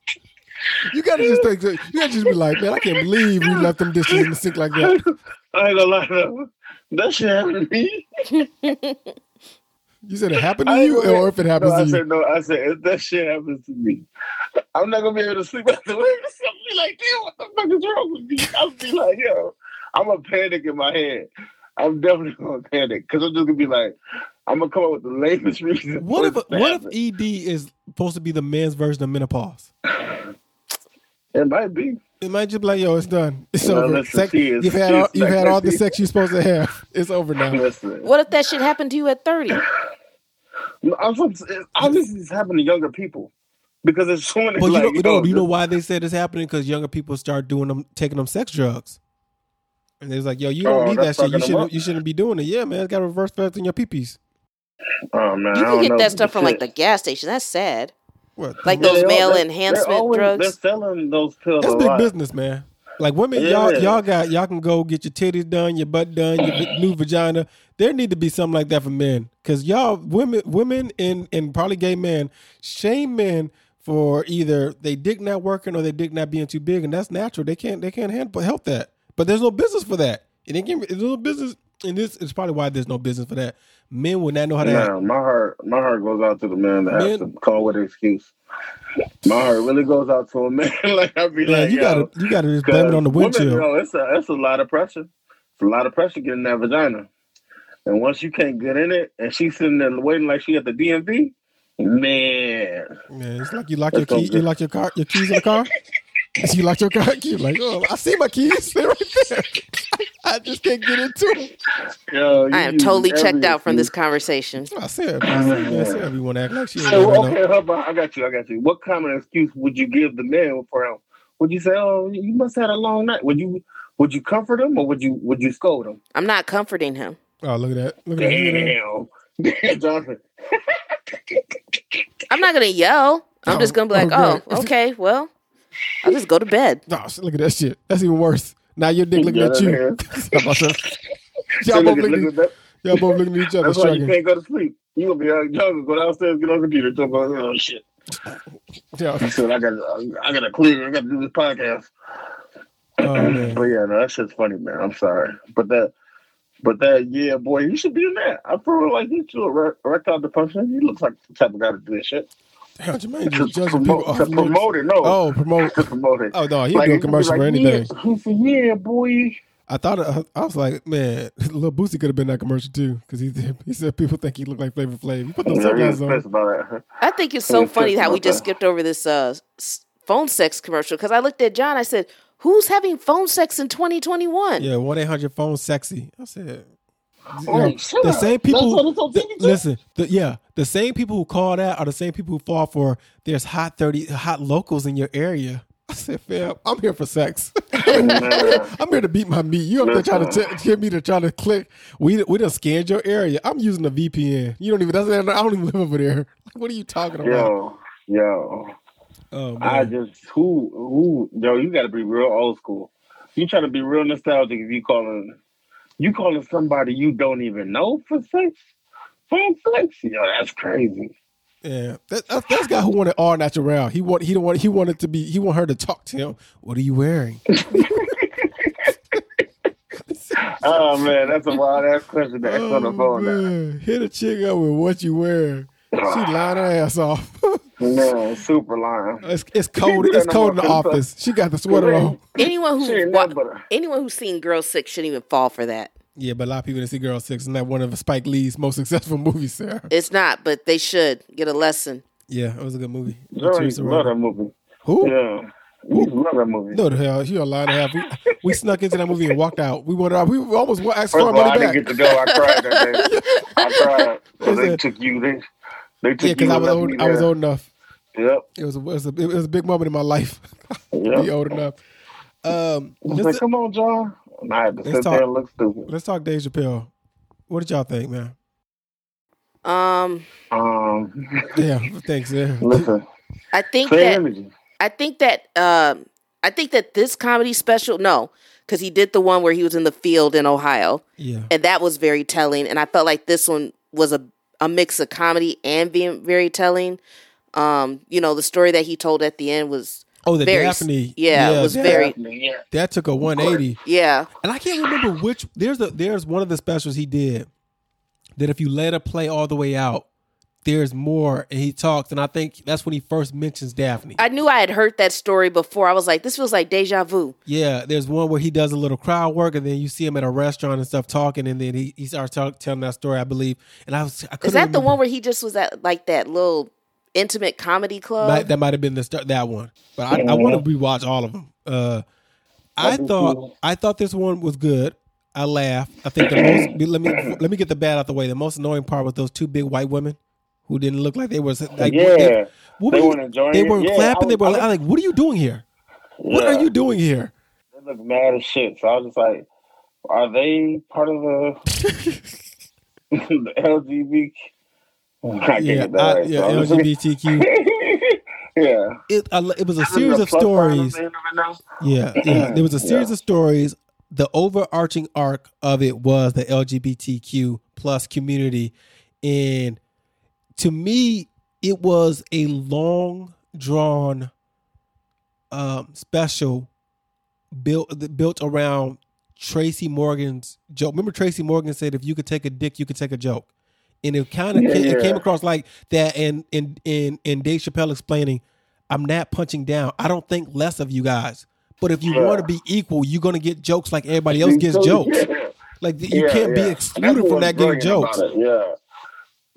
You gotta just think. You gotta just be like, man, I can't believe we left them dishes in the sink like that. I ain't gonna lie though. That shit happened to me. You said it happened to you, or if it happens no, to I you? Said, no, I said if that shit happens to me, I'm not gonna be able to sleep after I'll be like, damn, what the fuck is wrong with me? I'll be like, yo, I'm gonna panic in my head. I'm definitely gonna panic because I'm just gonna be like, I'm gonna come up with the lamest reason. What if what if ED is supposed to be the men's version of menopause? It might be. It might just be like, yo, it's done. It's well, over. Sex, you've had all, you've had all the sex you're supposed to have. It's over now. Listen. What if that shit happened to you at 30? I'm from, obviously, it's happening to younger people because it's so many. Well, like, you, know, you know why they said it's happening? Because younger people start doing them, taking them sex drugs. And it's like, yo, you don't oh, need that shit. You shouldn't. You shouldn't be doing it. Yeah, man, it's got a reverse effect in your peepees. Oh man, you can get that stuff from like the gas station. That's sad. What? Like those male enhancement always, drugs. They're selling those pills. That's big lot. business, man. Like women, yeah. y'all y'all got y'all can go get your titties done, your butt done, your new vagina. There need to be something like that for men, because y'all women women and and probably gay men shame men for either they dick not working or they dick not being too big, and that's natural. They can't they can't handle, help that. But there's no business for that. It ain't there's no business, and this is probably why there's no business for that. Men would not know how to. Nah, my heart my heart goes out to the man that men, has to call with an excuse. My heart really goes out to a man. like I be like, you gotta you gotta just blame it on the windshield. Women, yo, it's a it's a lot of pressure. It's a lot of pressure getting that vagina. And once you can't get in it, and she's sitting there waiting like she at the DMV, man. Man, it's like you lock your key, you lock your car, your keys in the car. you lock your car key, like, oh, I see my keys, they're right there. I I just can't get into it. Yo, I am totally every checked out from this conversation. I said, I said, yeah, Sarah, you want to act like she ain't So, never okay, how about, I got you. I got you. What common excuse would you give the man for him? Would you say, "Oh, you must have had a long night"? Would you would you comfort him or would you would you scold him? I'm not comforting him. Oh, look at that. Look at that. Look at that. Damn, Johnson. I'm not gonna yell. I'm Oh, just gonna be like, oh, oh, okay, well, I'll just go to bed. No, look at that shit. That's even worse. Now your dick looking at you. Yeah. How about that? So y'all, both at- looking, at y'all both looking at each other That's why you can't go to sleep. You gonna be out, y'all gonna go downstairs, get on the computer, talk about oh shit. Yeah. I said I got I got to clear. I got to do this podcast. Oh, man. But yeah, no, that shit's funny, man. I'm sorry, but that, but that, yeah, boy, you should be in that. I feel like he should re- erectile dysfunction. He looks like the type of guy to do this shit. Damn, Jermaine To just judging people promote, off to promote it, no. Oh, promote. To promote it. Oh, no, he'd Like, do a he could commercial for anything. Yeah, he said, yeah, boy. I thought uh, I was like, man, Lil Boosie could have been that commercial too, because he he said people think he looked like Flavor Flav. He put those Yeah, sunglasses on. pissed about that. I think it's so Yeah, funny how we just that. skipped over this uh, phone sex commercial because I looked at John. I said, "Who's having phone sex in 2021?" Yeah, one eight hundred phone sexy. I said, you know, the same people. what the- listen, the, yeah, the same people who call that are the same people who fall for. There's hot thirty hot locals in your area. I said, fam, I'm here for sex. I'm here to beat my meat. You up there trying to t- get me to try to click. We we done scanned your area. I'm using a VPN. You don't even. That's, I don't even live over there. What are you talking about? Yo, yo. Oh man. I just who who yo, you gotta be real old school. You trying to be real nostalgic if you calling you calling somebody you don't even know for sex? For sex? Yo, that's crazy. Yeah, that, that's that's guy who wanted all natural. He want he don't want he wanted to be he want her to talk to him. What are you wearing? Oh man, that's a wild ass question to ask on the Oh, phone now. Hit a chick up with what you wearing. She lying her ass off. Man, super lying. it's, it's cold. It's cold in the the 'cause, office. She got the sweater on. Anyone She who wa- nothing but a- anyone who's seen Girl Six shouldn't even fall for that. Yeah, but a lot of people didn't see Girl Six, and that one of Spike Lee's most successful movies. Sarah. It's not, but they should get a lesson. Yeah, it was a good movie. Joey Teresa love Randall. that movie. Who? Yeah. You love that movie. No, the hell, she a lie and a half. We, we snuck into that movie and walked out. We wanted. We almost wa- asked First for our of all, I money didn't get to go. I cried that day. I cried. So They they took you. They, they took Yeah, you. because I was old. I was old enough. Yep. It was a, it was a, it was a big moment in my life. Yep. Be old enough. Um, I was let's, like, come on, John. And I had to sit talk- there and look stupid. let's talk Dave Chappelle. What did y'all think, man? Um, Um, Yeah, thanks. Yeah. listen, I think that energy. I think that um, I think that this comedy special, no, because he did the one where he was in the field in Ohio, Yeah. and that was very telling. And I felt like this one was a a mix of comedy and being very telling. Um, you know, the story that he told at the end was Oh, the very, Daphne. yeah, it was that, very, Yeah. That took a 180. yeah, And I can't remember which. There's a there's one of the specials he did that if you let it play all the way out, there's more. And he talks, and I think that's when he first mentions Daphne. I knew I had heard that story before. I was like, this feels like deja vu. yeah, there's one where he does a little crowd work, and then you see him at a restaurant and stuff talking, and then he, he starts talk, telling that story, I believe. And I was, I Is couldn't that the one where he just was at like that little intimate comedy club? Might, that might have been the start, that one, but I, I want to rewatch all of them. Uh, I thought too. I thought this one was good. I laughed. I think the most let me let me get the bad out the way. The most annoying part was those two big white women who didn't look like they were like yeah. They, what They were you- weren't enjoying They weren't Yeah, clapping. I they were I like, what are you doing here? What are you doing here? They look mad as shit. So I was just like, are they part of the, the LGBT? I yeah, I- right. yeah, So I was just- LGBTQ. yeah. It, I, it was a series a of plus sign on stories. the of. Yeah, yeah. There was a series Yeah. of stories. The overarching arc of it was the LGBTQ plus community, and to me, it was a long drawn um, special built built around Tracy Morgan's joke. Remember, Tracy Morgan said, "If you could take a dick, you could take a joke," and it kind of Yeah, it came across like that. And in in in Dave Chappelle explaining, "I'm not punching down. I don't think less of you guys." But if you Yeah. want to be equal, you're gonna get jokes like everybody else gets So, jokes. yeah. Like you Yeah, can't be excluded from that getting jokes. Yeah,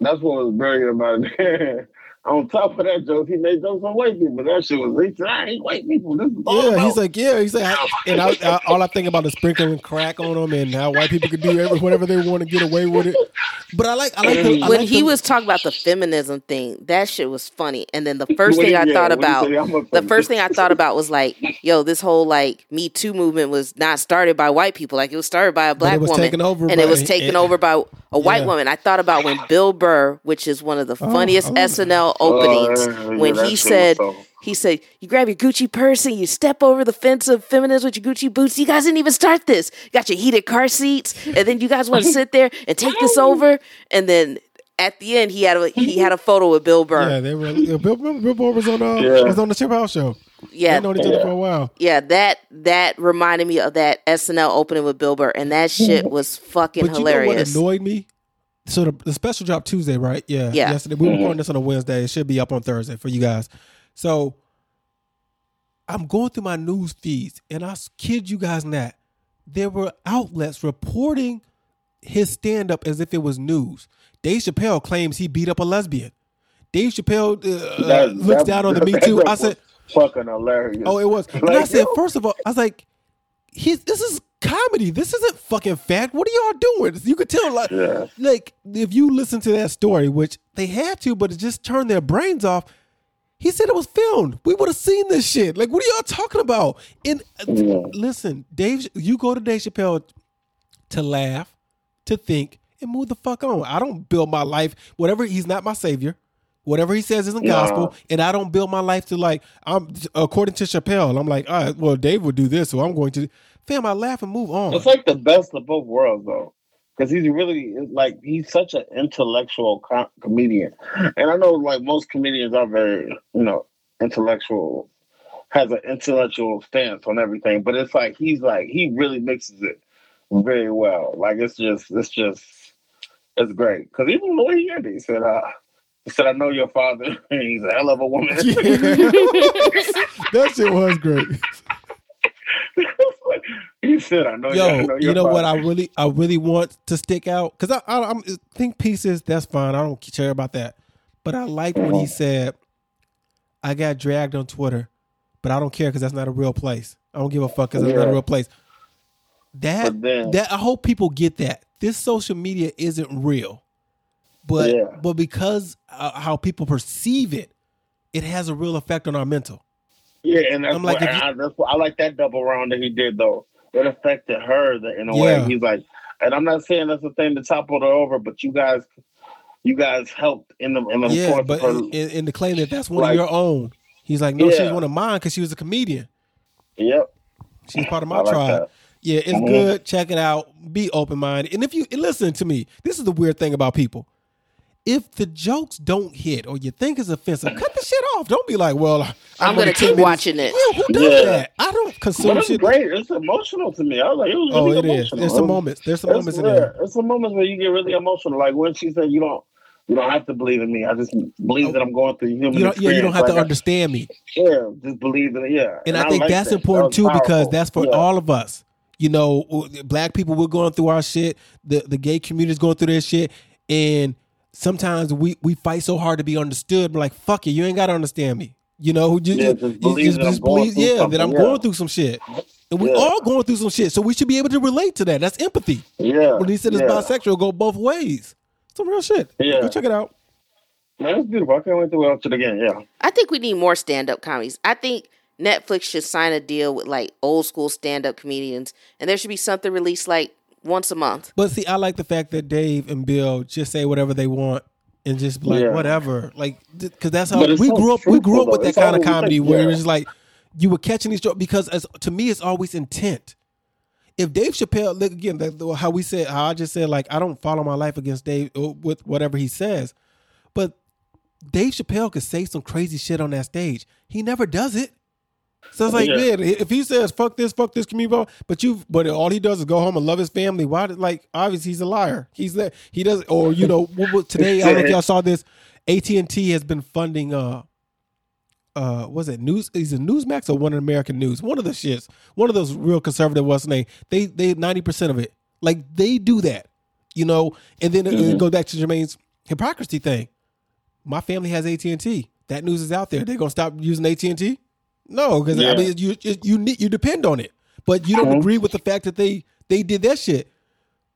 that's what was brilliant about it. on top of that joke, he made jokes on white people. That shit was he said, I ain't white people. This is Yeah, about. he's like, yeah, he's like, I- and I, I, all I think about is sprinkling crack on them and how white people can do every, whatever they want to get away with it. But I like, I like, the, I when like he the- was talking about the feminism thing, that shit was funny. And then the first thing I yeah, thought about, said, "I'm a the first thing I thought about was like, yo, this whole like Me Too movement was not started by white people. Like it was started by a black it was woman, taken over and by- it was taken and- over by a white Yeah. woman. I thought about when Bill Burr, which is one of the oh, funniest oh. SNL Oh, openings, yeah, yeah, when he said. He said, "You grab your Gucci purse and you step over the fence of feminism with your Gucci boots. You guys didn't even start this. You got your heated car seats, and then you guys want to sit there and take this over. And then at the end, he had a he had a photo with Bill Burr. yeah, they were. Yeah, Bill, Bill, Bill Burr was on, uh, Yeah. was on the Chappelle's show. Yeah, They known each other for a while. yeah. That that reminded me of that SNL opening with Bill Burr, and that shit was fucking But you know what annoyed me? So the, the special dropped Tuesday, right? Yeah. Yeah. Yesterday we were recording this on a Wednesday. It should be up on Thursday for you guys. So I'm going through my news feeds, and I kid you guys not, there were outlets reporting his stand up as if it was news. Dave Chappelle claims he beat up a lesbian. Dave Chappelle uh, That- looks that- down on the Me Too. I said, fucking hilarious. Oh, it was. And I said, yo. first of all, I was like, he's this is comedy. This isn't fucking fact. What are y'all doing? You could tell, like, Yeah. like if you listen to that story, which they had to, but it just turned their brains off. He said it was filmed. We would have seen this shit. Like, what are y'all talking about? And uh, Yeah. listen, Dave, you go to Dave Chappelle to laugh, to think, and move the fuck on. I don't build my life. Whatever, he's not my savior. Whatever he says isn't gospel, and I don't build my life to like. I'm according to Chappelle. I'm like, all right, well, Dave would do this, so I'm going to. Fam, I laugh and move on. It's like the best of both worlds, though, because he's really like he's such an intellectual com- comedian, and I know like most comedians are very you know intellectual, has an intellectual stance on everything, but it's like he's like he really mixes it very well. Like it's just it's just it's great because even the way he ended, he said, uh, he said, "I know your father, he's a hell of a woman." Yeah. that shit was great. he said, "I know, Yo, I know you know what? I really, I really want to stick out because I, I, I'm think pieces. That's fine. I don't care about that. But I like when Uh-huh. he said, "I got dragged on Twitter, but I don't care because that's not a real place. I don't give a fuck because it's not a real place." That then- that I hope people get that this social media isn't real, but Yeah. but because uh, how people perceive it, it has a real effect on our mental. Yeah, and that's I'm like, what, you- I, that's what I like that double round that he did though. It affected her that in a Yeah. way. He's like, and I'm not saying that's the thing to topple her over, but you guys, you guys helped in the in the Yeah, but her. in, in the claim that that's one Like- of your own. He's like, no, she's Yeah. one of mine because she was a comedian. yep. She's part of my like tribe. that. Yeah, it's Mhm. good. Check it out. Be open minded. And if you listen to me, this is the weird thing about people. If the jokes don't hit or you think it's offensive, cut the shit off. Don't be like, well, I'm, I'm gonna keep minutes- watching it. Yeah, who does Yeah. that? I don't consume it's shit. great. It's emotional to me. I was like, it was really Oh, really it is. emotional. There's some moments. There's some It's, moments in there. it's some moments where you get really emotional. Like when she said, "You don't, you don't have to believe in me. I just believe that I'm going through human You don't, yeah, you don't experience. have to Like, I- understand me. Yeah, just believe that. Yeah, And, I think like that's that. important That too was because that's for Yeah. all of us. You know, black people we're going through our shit. The the gay community is going through their shit, and sometimes we we fight so hard to be understood. We're like, fuck it, you ain't got to understand me. You know, you, Yeah, you- just you believe that I'm going through yeah, that I'm yeah. going through some shit, and we Yeah. all going through some shit. So we should be able to relate to that. That's empathy. Yeah, When he said it's yeah. bisexual, go both ways. Some real shit. Yeah. Go check it out. Man, it's beautiful. I can't wait to watch it again. Yeah. I think we need more stand up comedies. I think Netflix should sign a deal with like old school stand up comedians, and there should be something released like once a month. But see, I like the fact that Dave and Bill just say whatever they want and just be like Yeah. whatever, like because that's how we so grew up. We grew truthful, up with though. that It's kind of comedy like- where yeah. it was like you were catching these jokes because as, to me it's always intent. If Dave Chappelle, look again, that, how we said, how I just said, like I don't follow my life against Dave uh, with whatever he says, but Dave Chappelle could say some crazy shit on that stage. He never does it. So it's like, Yeah. man, if he says fuck this, fuck this community, but you, but all he does is go home and love his family. Why? Did, like, obviously he's a liar. He's that he does, or you know, today I don't know if y'all saw this. AT and T has been funding, uh, uh, was it news? Is it Newsmax or One of American News? One of the shits, one of those real conservative what's the name? They they ninety percent of it, like they do that, you know. And then it, it goes back to Jermaine's hypocrisy thing My family has AT and T. That news is out there. They're gonna stop using AT and T? No, because Yeah. I mean, you you need you depend on it, but you don't Mhm. agree with the fact that they they did that shit.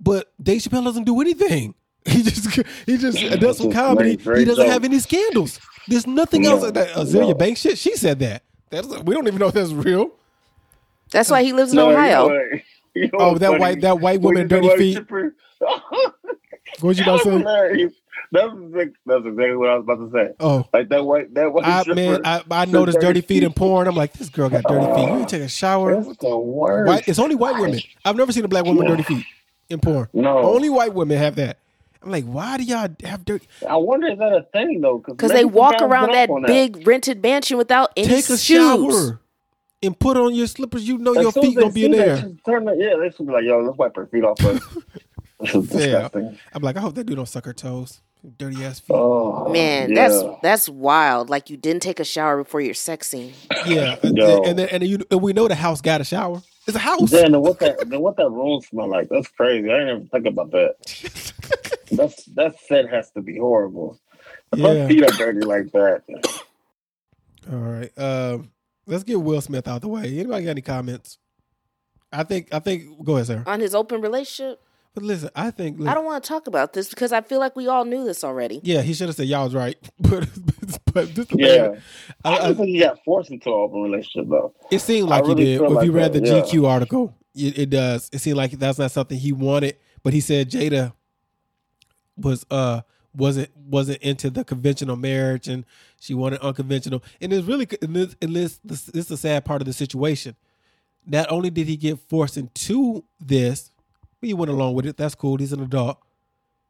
But Dave Chappelle doesn't do anything. He just he just does some comedy. makes great He doesn't jokes. have any scandals. There's nothing No, else. That Azealia no. Banks shit. She said that. That's we don't even know if that's real. That's why he lives in No, you know Ohio. what? You know Oh, that funny? white that white woman, dirty feet. Chipper- What you That about to say? Hilarious. That's exactly, that's exactly what I was about to say. Oh, Like that white that white I stripper. man, I, I noticed dirty dirty feet in feet. porn. I'm like, this girl got dirty feet. You take a shower. That's the worst. White, it's only white women. I've never seen a black woman with dirty feet in porn. No. Only white women have that. I'm like, why do y'all have dirty? I wonder is that a thing though? Because they walk around that big rented mansion without any Take a shoes. shower and put on your slippers. You know your feet gonna be in there. Turn the, yeah, they should be like, yo, let's wipe her feet off first. this is Yeah. disgusting. I'm like, I hope that dude don't suck her toes. Dirty ass feet. Oh Man, yeah. that's that's wild. Like you didn't take a shower before your sex scene. yeah, and, Yo. and then and, you, and we know the house got a shower. It's a house. Then what that then what that room smell like? That's crazy. I didn't even think about that. That's that set has to be horrible. If Yeah. her feet are dirty like that. All right. Um, let's get Will Smith out the way. Anybody got any comments? I think I think go ahead, sir. On his open relationship, But listen, I think I don't want to talk about this because I feel like we all knew this already. yeah, he should have said y'all was right. But but this the Yeah. thing. I, I, don't I, think he got forced into an open relationship though. it seemed I like really he did. If like you read that, the yeah. GQ article, it, it does. It seemed like that's not something he wanted. But he said Jada was uh wasn't wasn't into the conventional marriage and she wanted unconventional. And it's really and this, and this, this, this is the sad part of the situation. Not only did he get forced into this, he went along with it. That's cool. He's an adult.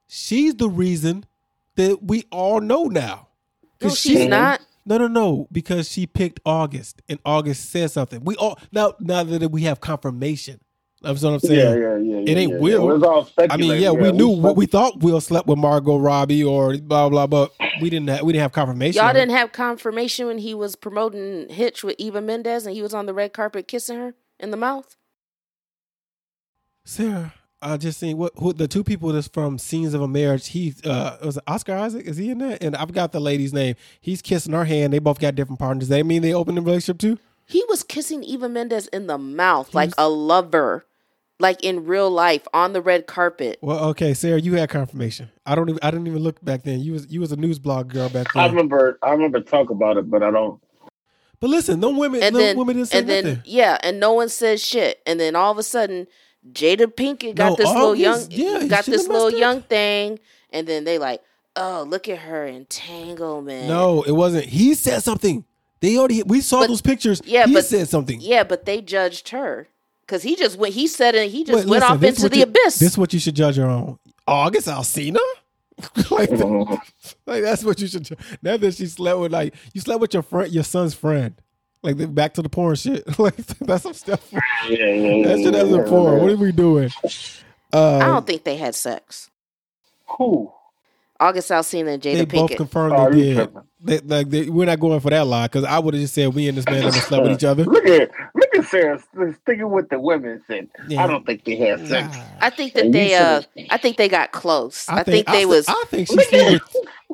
She's the reason that we all know now. No, 'Cause she's she- not. no, no, no, because she picked August, and August said something. We all now now that we have confirmation. That's what I'm saying. Yeah, yeah, yeah. It yeah, ain't yeah. Will. It was all I mean, yeah, we knew what we thought Will slept with Margot Robbie or blah blah, but we didn't have we didn't have confirmation. Y'all didn't have confirmation when he was promoting Hitch with Eva Mendes and he was on the red carpet kissing her in the mouth. Sarah, I just seen what who the two people that's from Scenes of a Marriage. He uh was it Oscar Isaac. Is he in that? And I've got the lady's name. He's kissing her hand. They both got different partners. Does that mean they opened a relationship too? He was kissing Eva Mendes in the mouth like was- a lover, like in real life on the red carpet. Well, okay, Sarah, you had confirmation. I don't even I didn't even look back then. You was you was a news blog girl back then. I remember. I remember talk about it, but I don't. But listen, no women, And no then, women didn't say and then, yeah, and no one says shit. And then all of a sudden, Jada Pinkett got No, this little young, yeah, got this little up. young thing, and then they like, oh, look at her entanglement. No, it wasn't. He said something. They already we saw But- those pictures. yeah, he but- said something. Yeah, but they judged her because he just went. He said it. He just Wait, went listen, off into the you- abyss. This is what you should judge her on. August Alsina? like, Mhm. like that's what you should. Now that she slept with like you slept with your friend, your son's friend. Like back to the porn shit. like that's some stuff. Yeah, yeah, yeah. That shit yeah, isn't yeah, porn. What are we doing? Uh, I don't think they had sex. Who? August Alsina and Jada they Jada both confirmed Oh, they you did. They, like they, we're not going for that lie because I would have just said we and this man never slept with each other. Look at look at Sarah sticking with the women. Said Yeah. I don't think they had sex. Nah. I think that And they. Uh, I think they got close. I, think, I they th- was. I think she sleep with.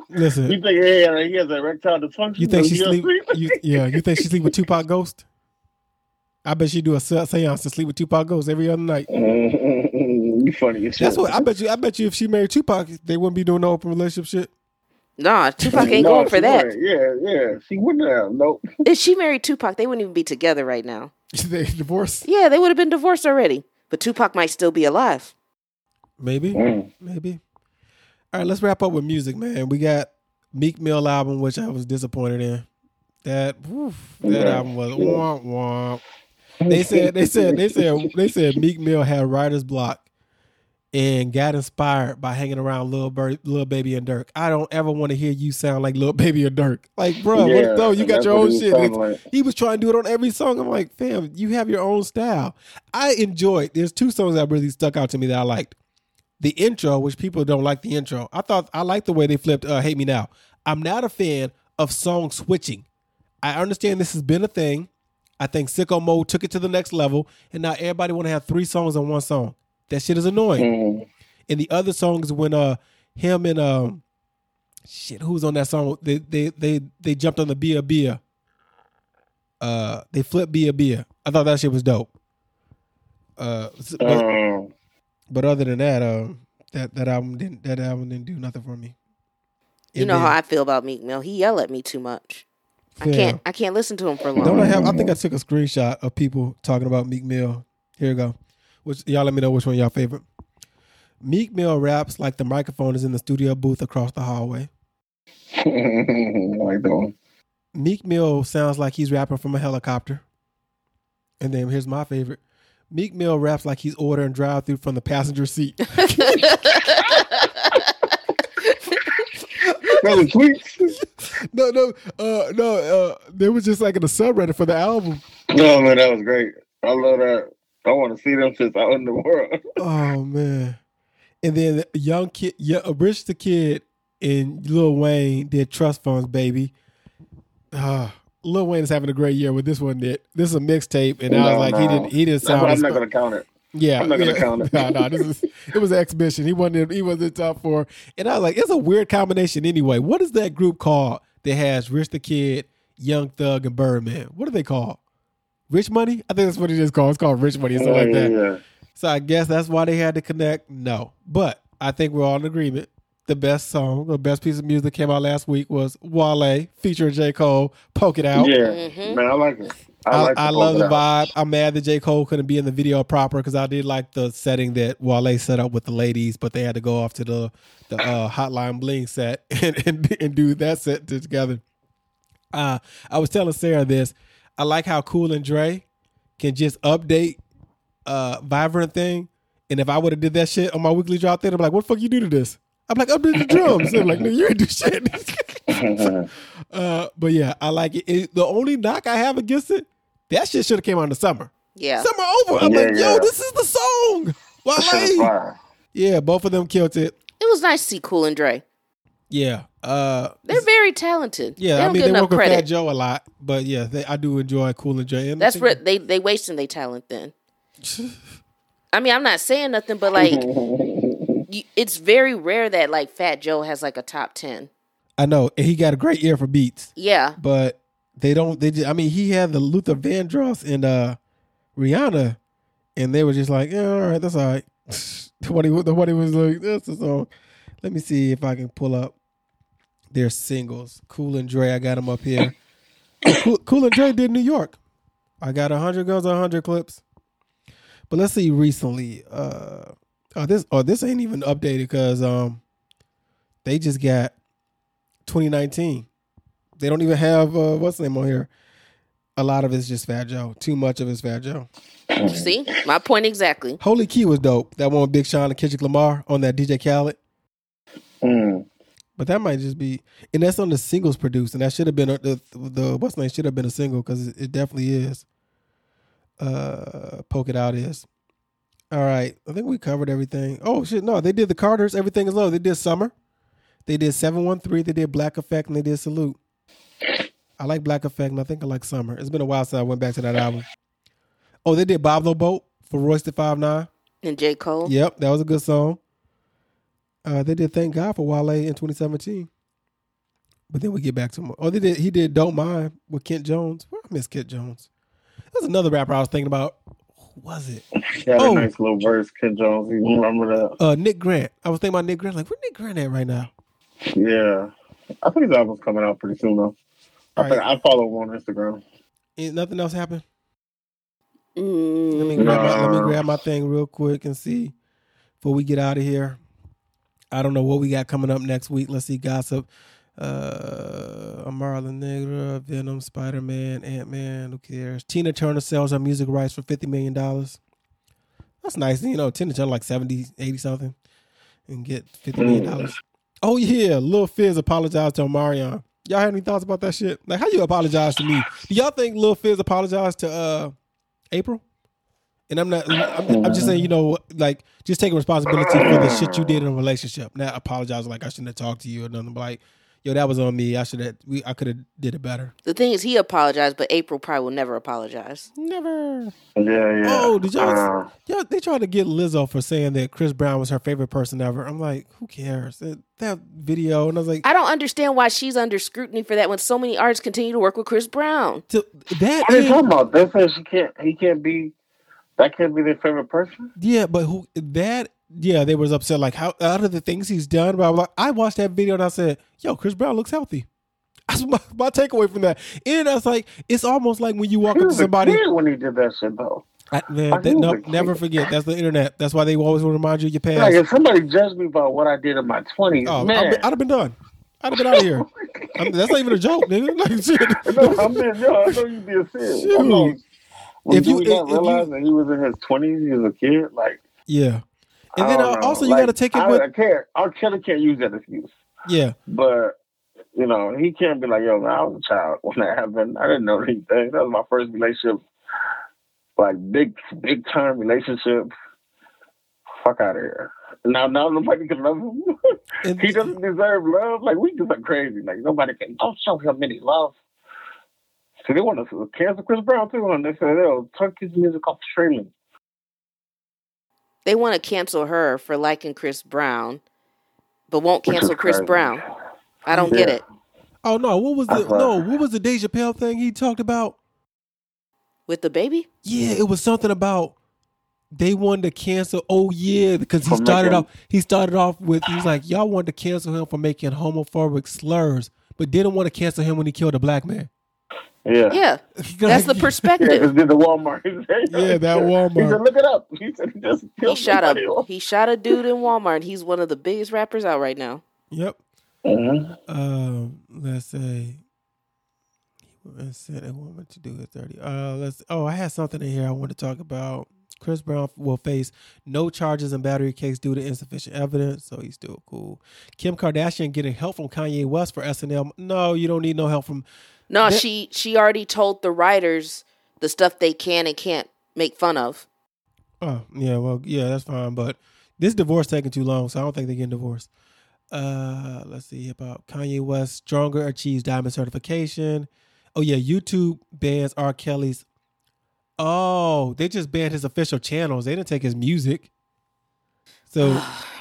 Listen, You think he, had, he has erectile dysfunction? You think she Does sleep? You, yeah, you think she sleep with Tupac Ghost? I bet she do a seance to sleep with Tupac Ghost every other night. you funny as shit. That's what I bet you. I bet you if she married Tupac, they wouldn't be doing no open relationship shit. Nah, Tupac ain't No, going for that. wouldn't. Yeah, yeah. She wouldn't have. Nope. If she married Tupac, they wouldn't even be together right now. they divorced? Yeah, they would have been divorced already. But Tupac might still be alive. Maybe, Mm. maybe. All right, let's wrap up with music, man. We got Meek Mill album, which I was disappointed in. That woof, that Yeah. album was womp womp. They said they said they said they said Meek Mill had writer's block and got inspired by hanging around Lil Bird, Lil Baby and Durk. I don't ever want to hear you sound like Lil Baby or Durk. Like, bro, Yeah, what, no, you got your own he shit. like. He was trying to do it on every song. I'm like, fam, you have your own style. I enjoyed. There's two songs that really stuck out to me that I liked. The intro, which people don't like the intro. I thought I liked the way they flipped uh, "Hate Me Now." I'm not a fan of song switching. I understand this has been a thing. I think Sicko Mode took it to the next level, and now everybody want to have three songs on one song. That shit is annoying. Mm. And the other song is when uh him and um shit, who's on that song? They they they they jumped on the Bia Bia. Uh, they flipped Bia Bia. I thought that shit was dope. Uh, but, Um, but other than that, um, that that album didn't that album didn't do nothing for me. You And know how I feel about Meek Mill. He yell at me too much. I can't. I can't listen to him for long. Don't I have? I think I took a screenshot of people talking about Meek Mill. Here we go. Which y'all let me know which one y'all favorite. Meek Mill raps like the microphone is in the studio booth across the hallway. like that one. Meek Mill sounds like he's rapping from a helicopter. And then here's my favorite. Meek Mill raps like he's ordering drive through from the passenger seat. That was tweets. no, no, uh, no. Uh, there was just like in the subreddit for the album. No man, that was great. I love that. I want to see them shits out in the world. Oh man! And then a young kid, yeah, Rich the Kid and Lil Wayne did Trust Funds, baby. Uh, Lil Wayne is having a great year with this one. This is a mixtape, and I was like, he didn't, he didn't sound. I'm not gonna count it. yeah, I'm not gonna yeah. count it. no, no, this is it was an exhibition. He wasn't. He was in top four, and I was like, it's a weird combination anyway. What is that group called that has Rich the Kid, Young Thug, and Birdman? What are they called? Rich Money? I think that's what it is called. It's called Rich Money or something like that. Yeah. So I guess that's why they had to connect. No, but I think we're all in agreement. The best song, the best piece of music that came out last week was Wale featuring J Cole. Poke it out. Yeah, Mhm. man, I like it. I, I, like I the love the vibe. I'm mad that J Cole couldn't be in the video proper because I did like the setting that Wale set up with the ladies, but they had to go off to the the uh, Hotline Bling set and, and and do that set together. Uh, I was telling Sarah this. I like how Cool and Dre can just update uh Vibrant thing, and if I would have did that shit on my weekly drop, they'd be like, "What the fuck you do to this?" I'm like, "Update the drums." They're like, "No, you ain't do shit." uh, but yeah, I like it. it. The only knock I have against it, that shit should have came out in the summer. Yeah. Summer over. I'm Yeah, like, yo, yeah. this is the song. That shit Wale. Yeah, both of them killed it. It was nice to see Cool and Dre. Yeah. Uh They're very talented. yeah, they I don't mean get they enough work with Fat. Joe a lot, but yeah, they, I do enjoy Cool and Dre. And That's think- where they they wasting their talent. Then. I mean, I'm not saying nothing, but like, you, it's very rare that like Fat Joe has like a top ten. I know, and he got a great ear for beats, Yeah, but they don't. They just, I mean, he had the Luther Vandross and uh Rihanna, and they were just like, yeah, all right, that's all right. Nobody, nobody was like, that's the song. Let me see if I can pull up their singles. Cool and Dre, I got them up here. cool, cool and Dre did New York. I got hundred guns, hundred clips. But let's see recently. Uh, oh this oh this ain't even updated because um they just got 2019. They don't even have uh, what's the name on here. A lot of it's just Fat Joe. Too much of it's Fat Joe. see my point exactly. Holy Key was dope. That one with Big Sean and Kendrick Lamar on that DJ Khaled. Mm. But that might just be, and that's on the singles produced, and that should have been a, the the what's the name should have been a single because it, it definitely is. Uh, poke it out is. All right, I think we covered everything. Oh shit, no, they did the Carters. Everything is low. They did Summer. They did seven one three. They did Black Effect, and they did Salute. I like Black Effect, and I think I like Summer. It's been a while since I went back to that album. Oh, they did Boblo Boat for Royce da Five Nine. And J Cole. Yep, that was a good song. Uh, they did "Thank God" for Wale in 2017. But then we get back to more. Oh, they did. He did "Don't Mind" with Kent Jones. Where I miss Kent Jones. There's another rapper I was thinking about. Who was it? He had Oh. a nice little verse, Kent Jones. You remember that? Uh, Nick Grant. I was thinking about Nick Grant. Like, where Nick Grant at right now? Yeah. I think his album's coming out pretty soon though. I All think. I follow him on Instagram. Ain't nothing else happened. Let me Mm, grab my, let me grab my thing real quick and see before we get out of here. I don't know what we got coming up next week. Let's see, gossip. Uh, a Marla Negra, Venom, Spider Man, Ant Man. Who cares? Tina Turner sells her music rights for fifty million dollars. That's nice. You know, Tina Turner like 70, 80 something, and get fifty million dollars. Oh yeah, Lil Fizz apologized to Omarion. Y'all have any thoughts about that shit? Like, how you apologize to me? Do y'all think Lil Fizz apologized to uh April? And I'm not. I'm, I'm just saying, you know, like just taking responsibility for the shit you did in a relationship. Not apologize like I shouldn't have talked to you or nothing. But like, yo, that was on me. I should have. We I could have did it better. The thing is, he apologized, but April probably will never apologize. Never. Yeah, yeah. Oh, did y'all? Uh, Yeah, they tried to get Lizzo for saying that Chris Brown was her favorite person ever. I'm like, who cares? That, that video, and I was like, I don't understand why she's under scrutiny for that when so many artists continue to work with Chris Brown. to, that. what are you talking about? They say she can't. He can't be. That can't be their favorite person. Yeah, but who that? Yeah, they was upset. Like how out of the things he's done, blah, blah, I watched that video and I said, "Yo, Chris Brown looks healthy." That's my, my takeaway from that. And I was like, it's almost like when you walk up to somebody. when he did that shit though. I, man, that, no, never forget. That's the internet. That's why they always want to remind you of your past. Like if somebody judged me about what I did in my twenties, oh, I'd, man. be- I'd have been done. I'd have been out of here. Oh I mean, that's not even a joke, nigga. Like, shit. no, I mean, yo, I know you being serious. I know. Shoot. If you- we not if- if you- realize that he was in his twenties, he was a kid. Like, Yeah. And then uh, also you Like, got to take it I, with I can't. R. Kelly can't use that excuse. yeah. But you know, he can't be like, "Yo, man, I was a child when that happened. I didn't know anything. That was my first relationship, like big, big time relationship. Fuck out of here. Now, now nobody can love him. And- he doesn't deserve love. Like we just are crazy. Like nobody can. Don't show him any love. So they want to cancel Chris Brown too, and they said they'll tuck his music off streaming. They want to cancel her for liking Chris Brown, but won't cancel Chris. Brown. I don't get it. Oh no, what was the That's right. no? What was the Dave Chappelle thing he talked about? With the baby? Yeah, it was something about they wanted to cancel. Oh yeah, because he For started making- off. He started off with he was like, y'all wanted to cancel him for making homophobic slurs, but didn't want to cancel him when he killed a black man. Yeah. Yeah, that's the perspective. because did the Walmart. Yeah, that Walmart. He said, look it up. He said, he just He shot somebody a he shot a dude in Walmart. He's one of the biggest rappers out right now. Yep. Mhm. Um, let's say. Let's say they want to do it thirty. Uh, let's. Oh, I had something in here I want to talk about. Chris Brown will face no charges in battery case due to insufficient evidence, so he's still cool. Kim Kardashian getting help from Kanye West for SNL. No, you don't need no help from. No, That- she she already told the writers the stuff they can and can't make fun of. Oh, yeah, well, yeah, that's fine. But this divorce taking too long, so I don't think they're getting divorced. Uh, let's see about Kanye West. Stronger achieves diamond certification. Oh yeah, YouTube bans R. Kelly's. Oh, they just banned his official channels. They didn't take his music. So,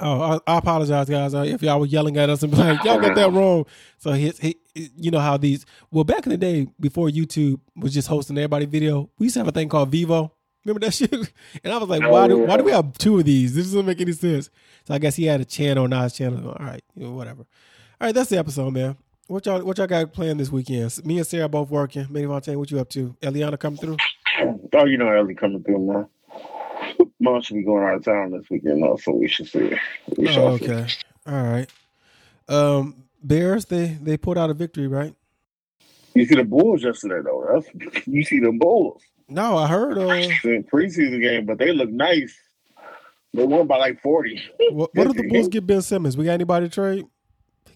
oh, I, I apologize, guys, uh, if y'all were yelling at us and be like, y'all got that wrong. So his, he, you know how these. Well, back in the day, before YouTube was just hosting everybody video, we used to have a thing called Vevo. Remember that shit? And I was like, why do why do we have two of these? This doesn't make any sense. So I guess he had a channel, not his channel. All right, you know, whatever. All right, that's the episode, man. What y'all what y'all got playing this weekend? Me and Sarah both working. Manny Fontaine, what you up to? Eliana coming through? Oh, you know, Ellie coming through, man. Mom should be going out of town this weekend, though, so we should see. We Oh, shall see. okay. All right. Um, Bears, they they pulled out a victory, right? You see the Bulls yesterday, though. That's, you see the Bulls. No, I heard. Uh, The preseason game, but they look nice. They won by like 40. what, what did the Bulls get Ben Simmons? We got anybody to trade?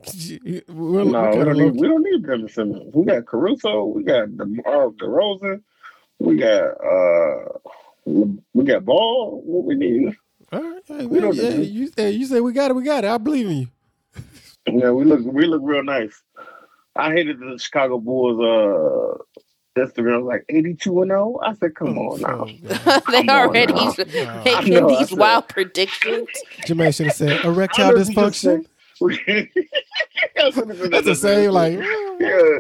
We're, No, we don't, need, we don't need Ben Simmons. We got Caruso. We got DeMar DeRozan. We got uh, we got Ball. What we need? All right, hey, we man, don't yeah, you, hey, you say we got it, we got it. I believe in you. Yeah, we look we look real nice. I hated the Chicago Bulls uh Instagram like eighty two and zero. I said, come Oh, on now. They already now. I making know, these said- wild predictions. Jermaine should have said erectile I know you just dysfunction. That's That's the same. Like, yeah.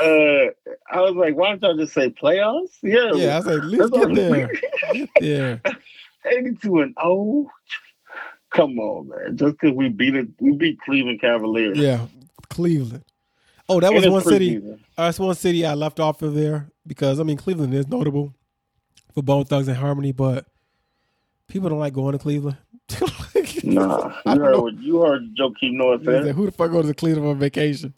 Uh, I was like, why don't y'all just say playoffs? Yeah, yeah, I was like, let's get there. Get there. 82 and 0. Come on, man. Just because we beat it, we beat Cleveland Cavaliers. Yeah, Cleveland. Oh, that was one city. Uh, that's one city I left off of there because I mean Cleveland is notable for Bone Thugs and Harmony, but people don't like going to Cleveland. Nah, I you heard, know. you heard Joakim Noah said, say. Who the fuck goes to Cleveland on vacation?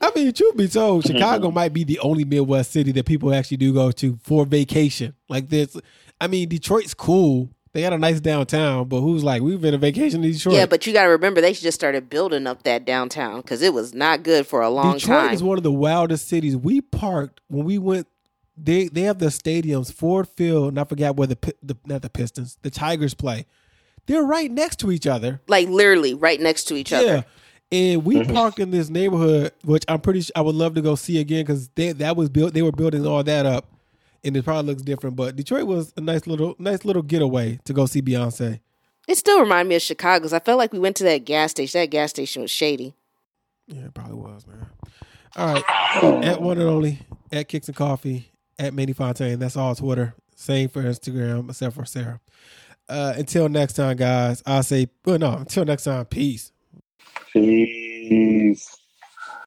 I mean, truth be told, mm-hmm. Chicago might be the only Midwest city that people actually do go to for vacation. Like this, I mean, Detroit's cool. They got a nice downtown, but who's like, we've been a vacation in Detroit. Yeah, but you got to remember they just started building up that downtown because it was not good for a long Detroit time. Detroit is one of the wildest cities. We parked when we went. They they have the stadiums, Ford Field, and I forgot where the, the not the Pistons, the Tigers play. They're right next to each other. like literally right next to each Yeah, other. And we mm-hmm. parked in this neighborhood, which I'm pretty sure I would love to go see again because that was built. They were building all that up, and it probably looks different. But Detroit was a nice little, nice little getaway to go see Beyonce. It still reminded me of Chicago because I felt like we went to that gas station. That gas station was shady. Yeah, it probably was, man. All right, at one and only at Kicks and Coffee at Manny Fontaine. That's all Twitter. Same for Instagram, except for Sarah. Uh, until next time, guys. I'll say, well, no, until next time, peace. Peace.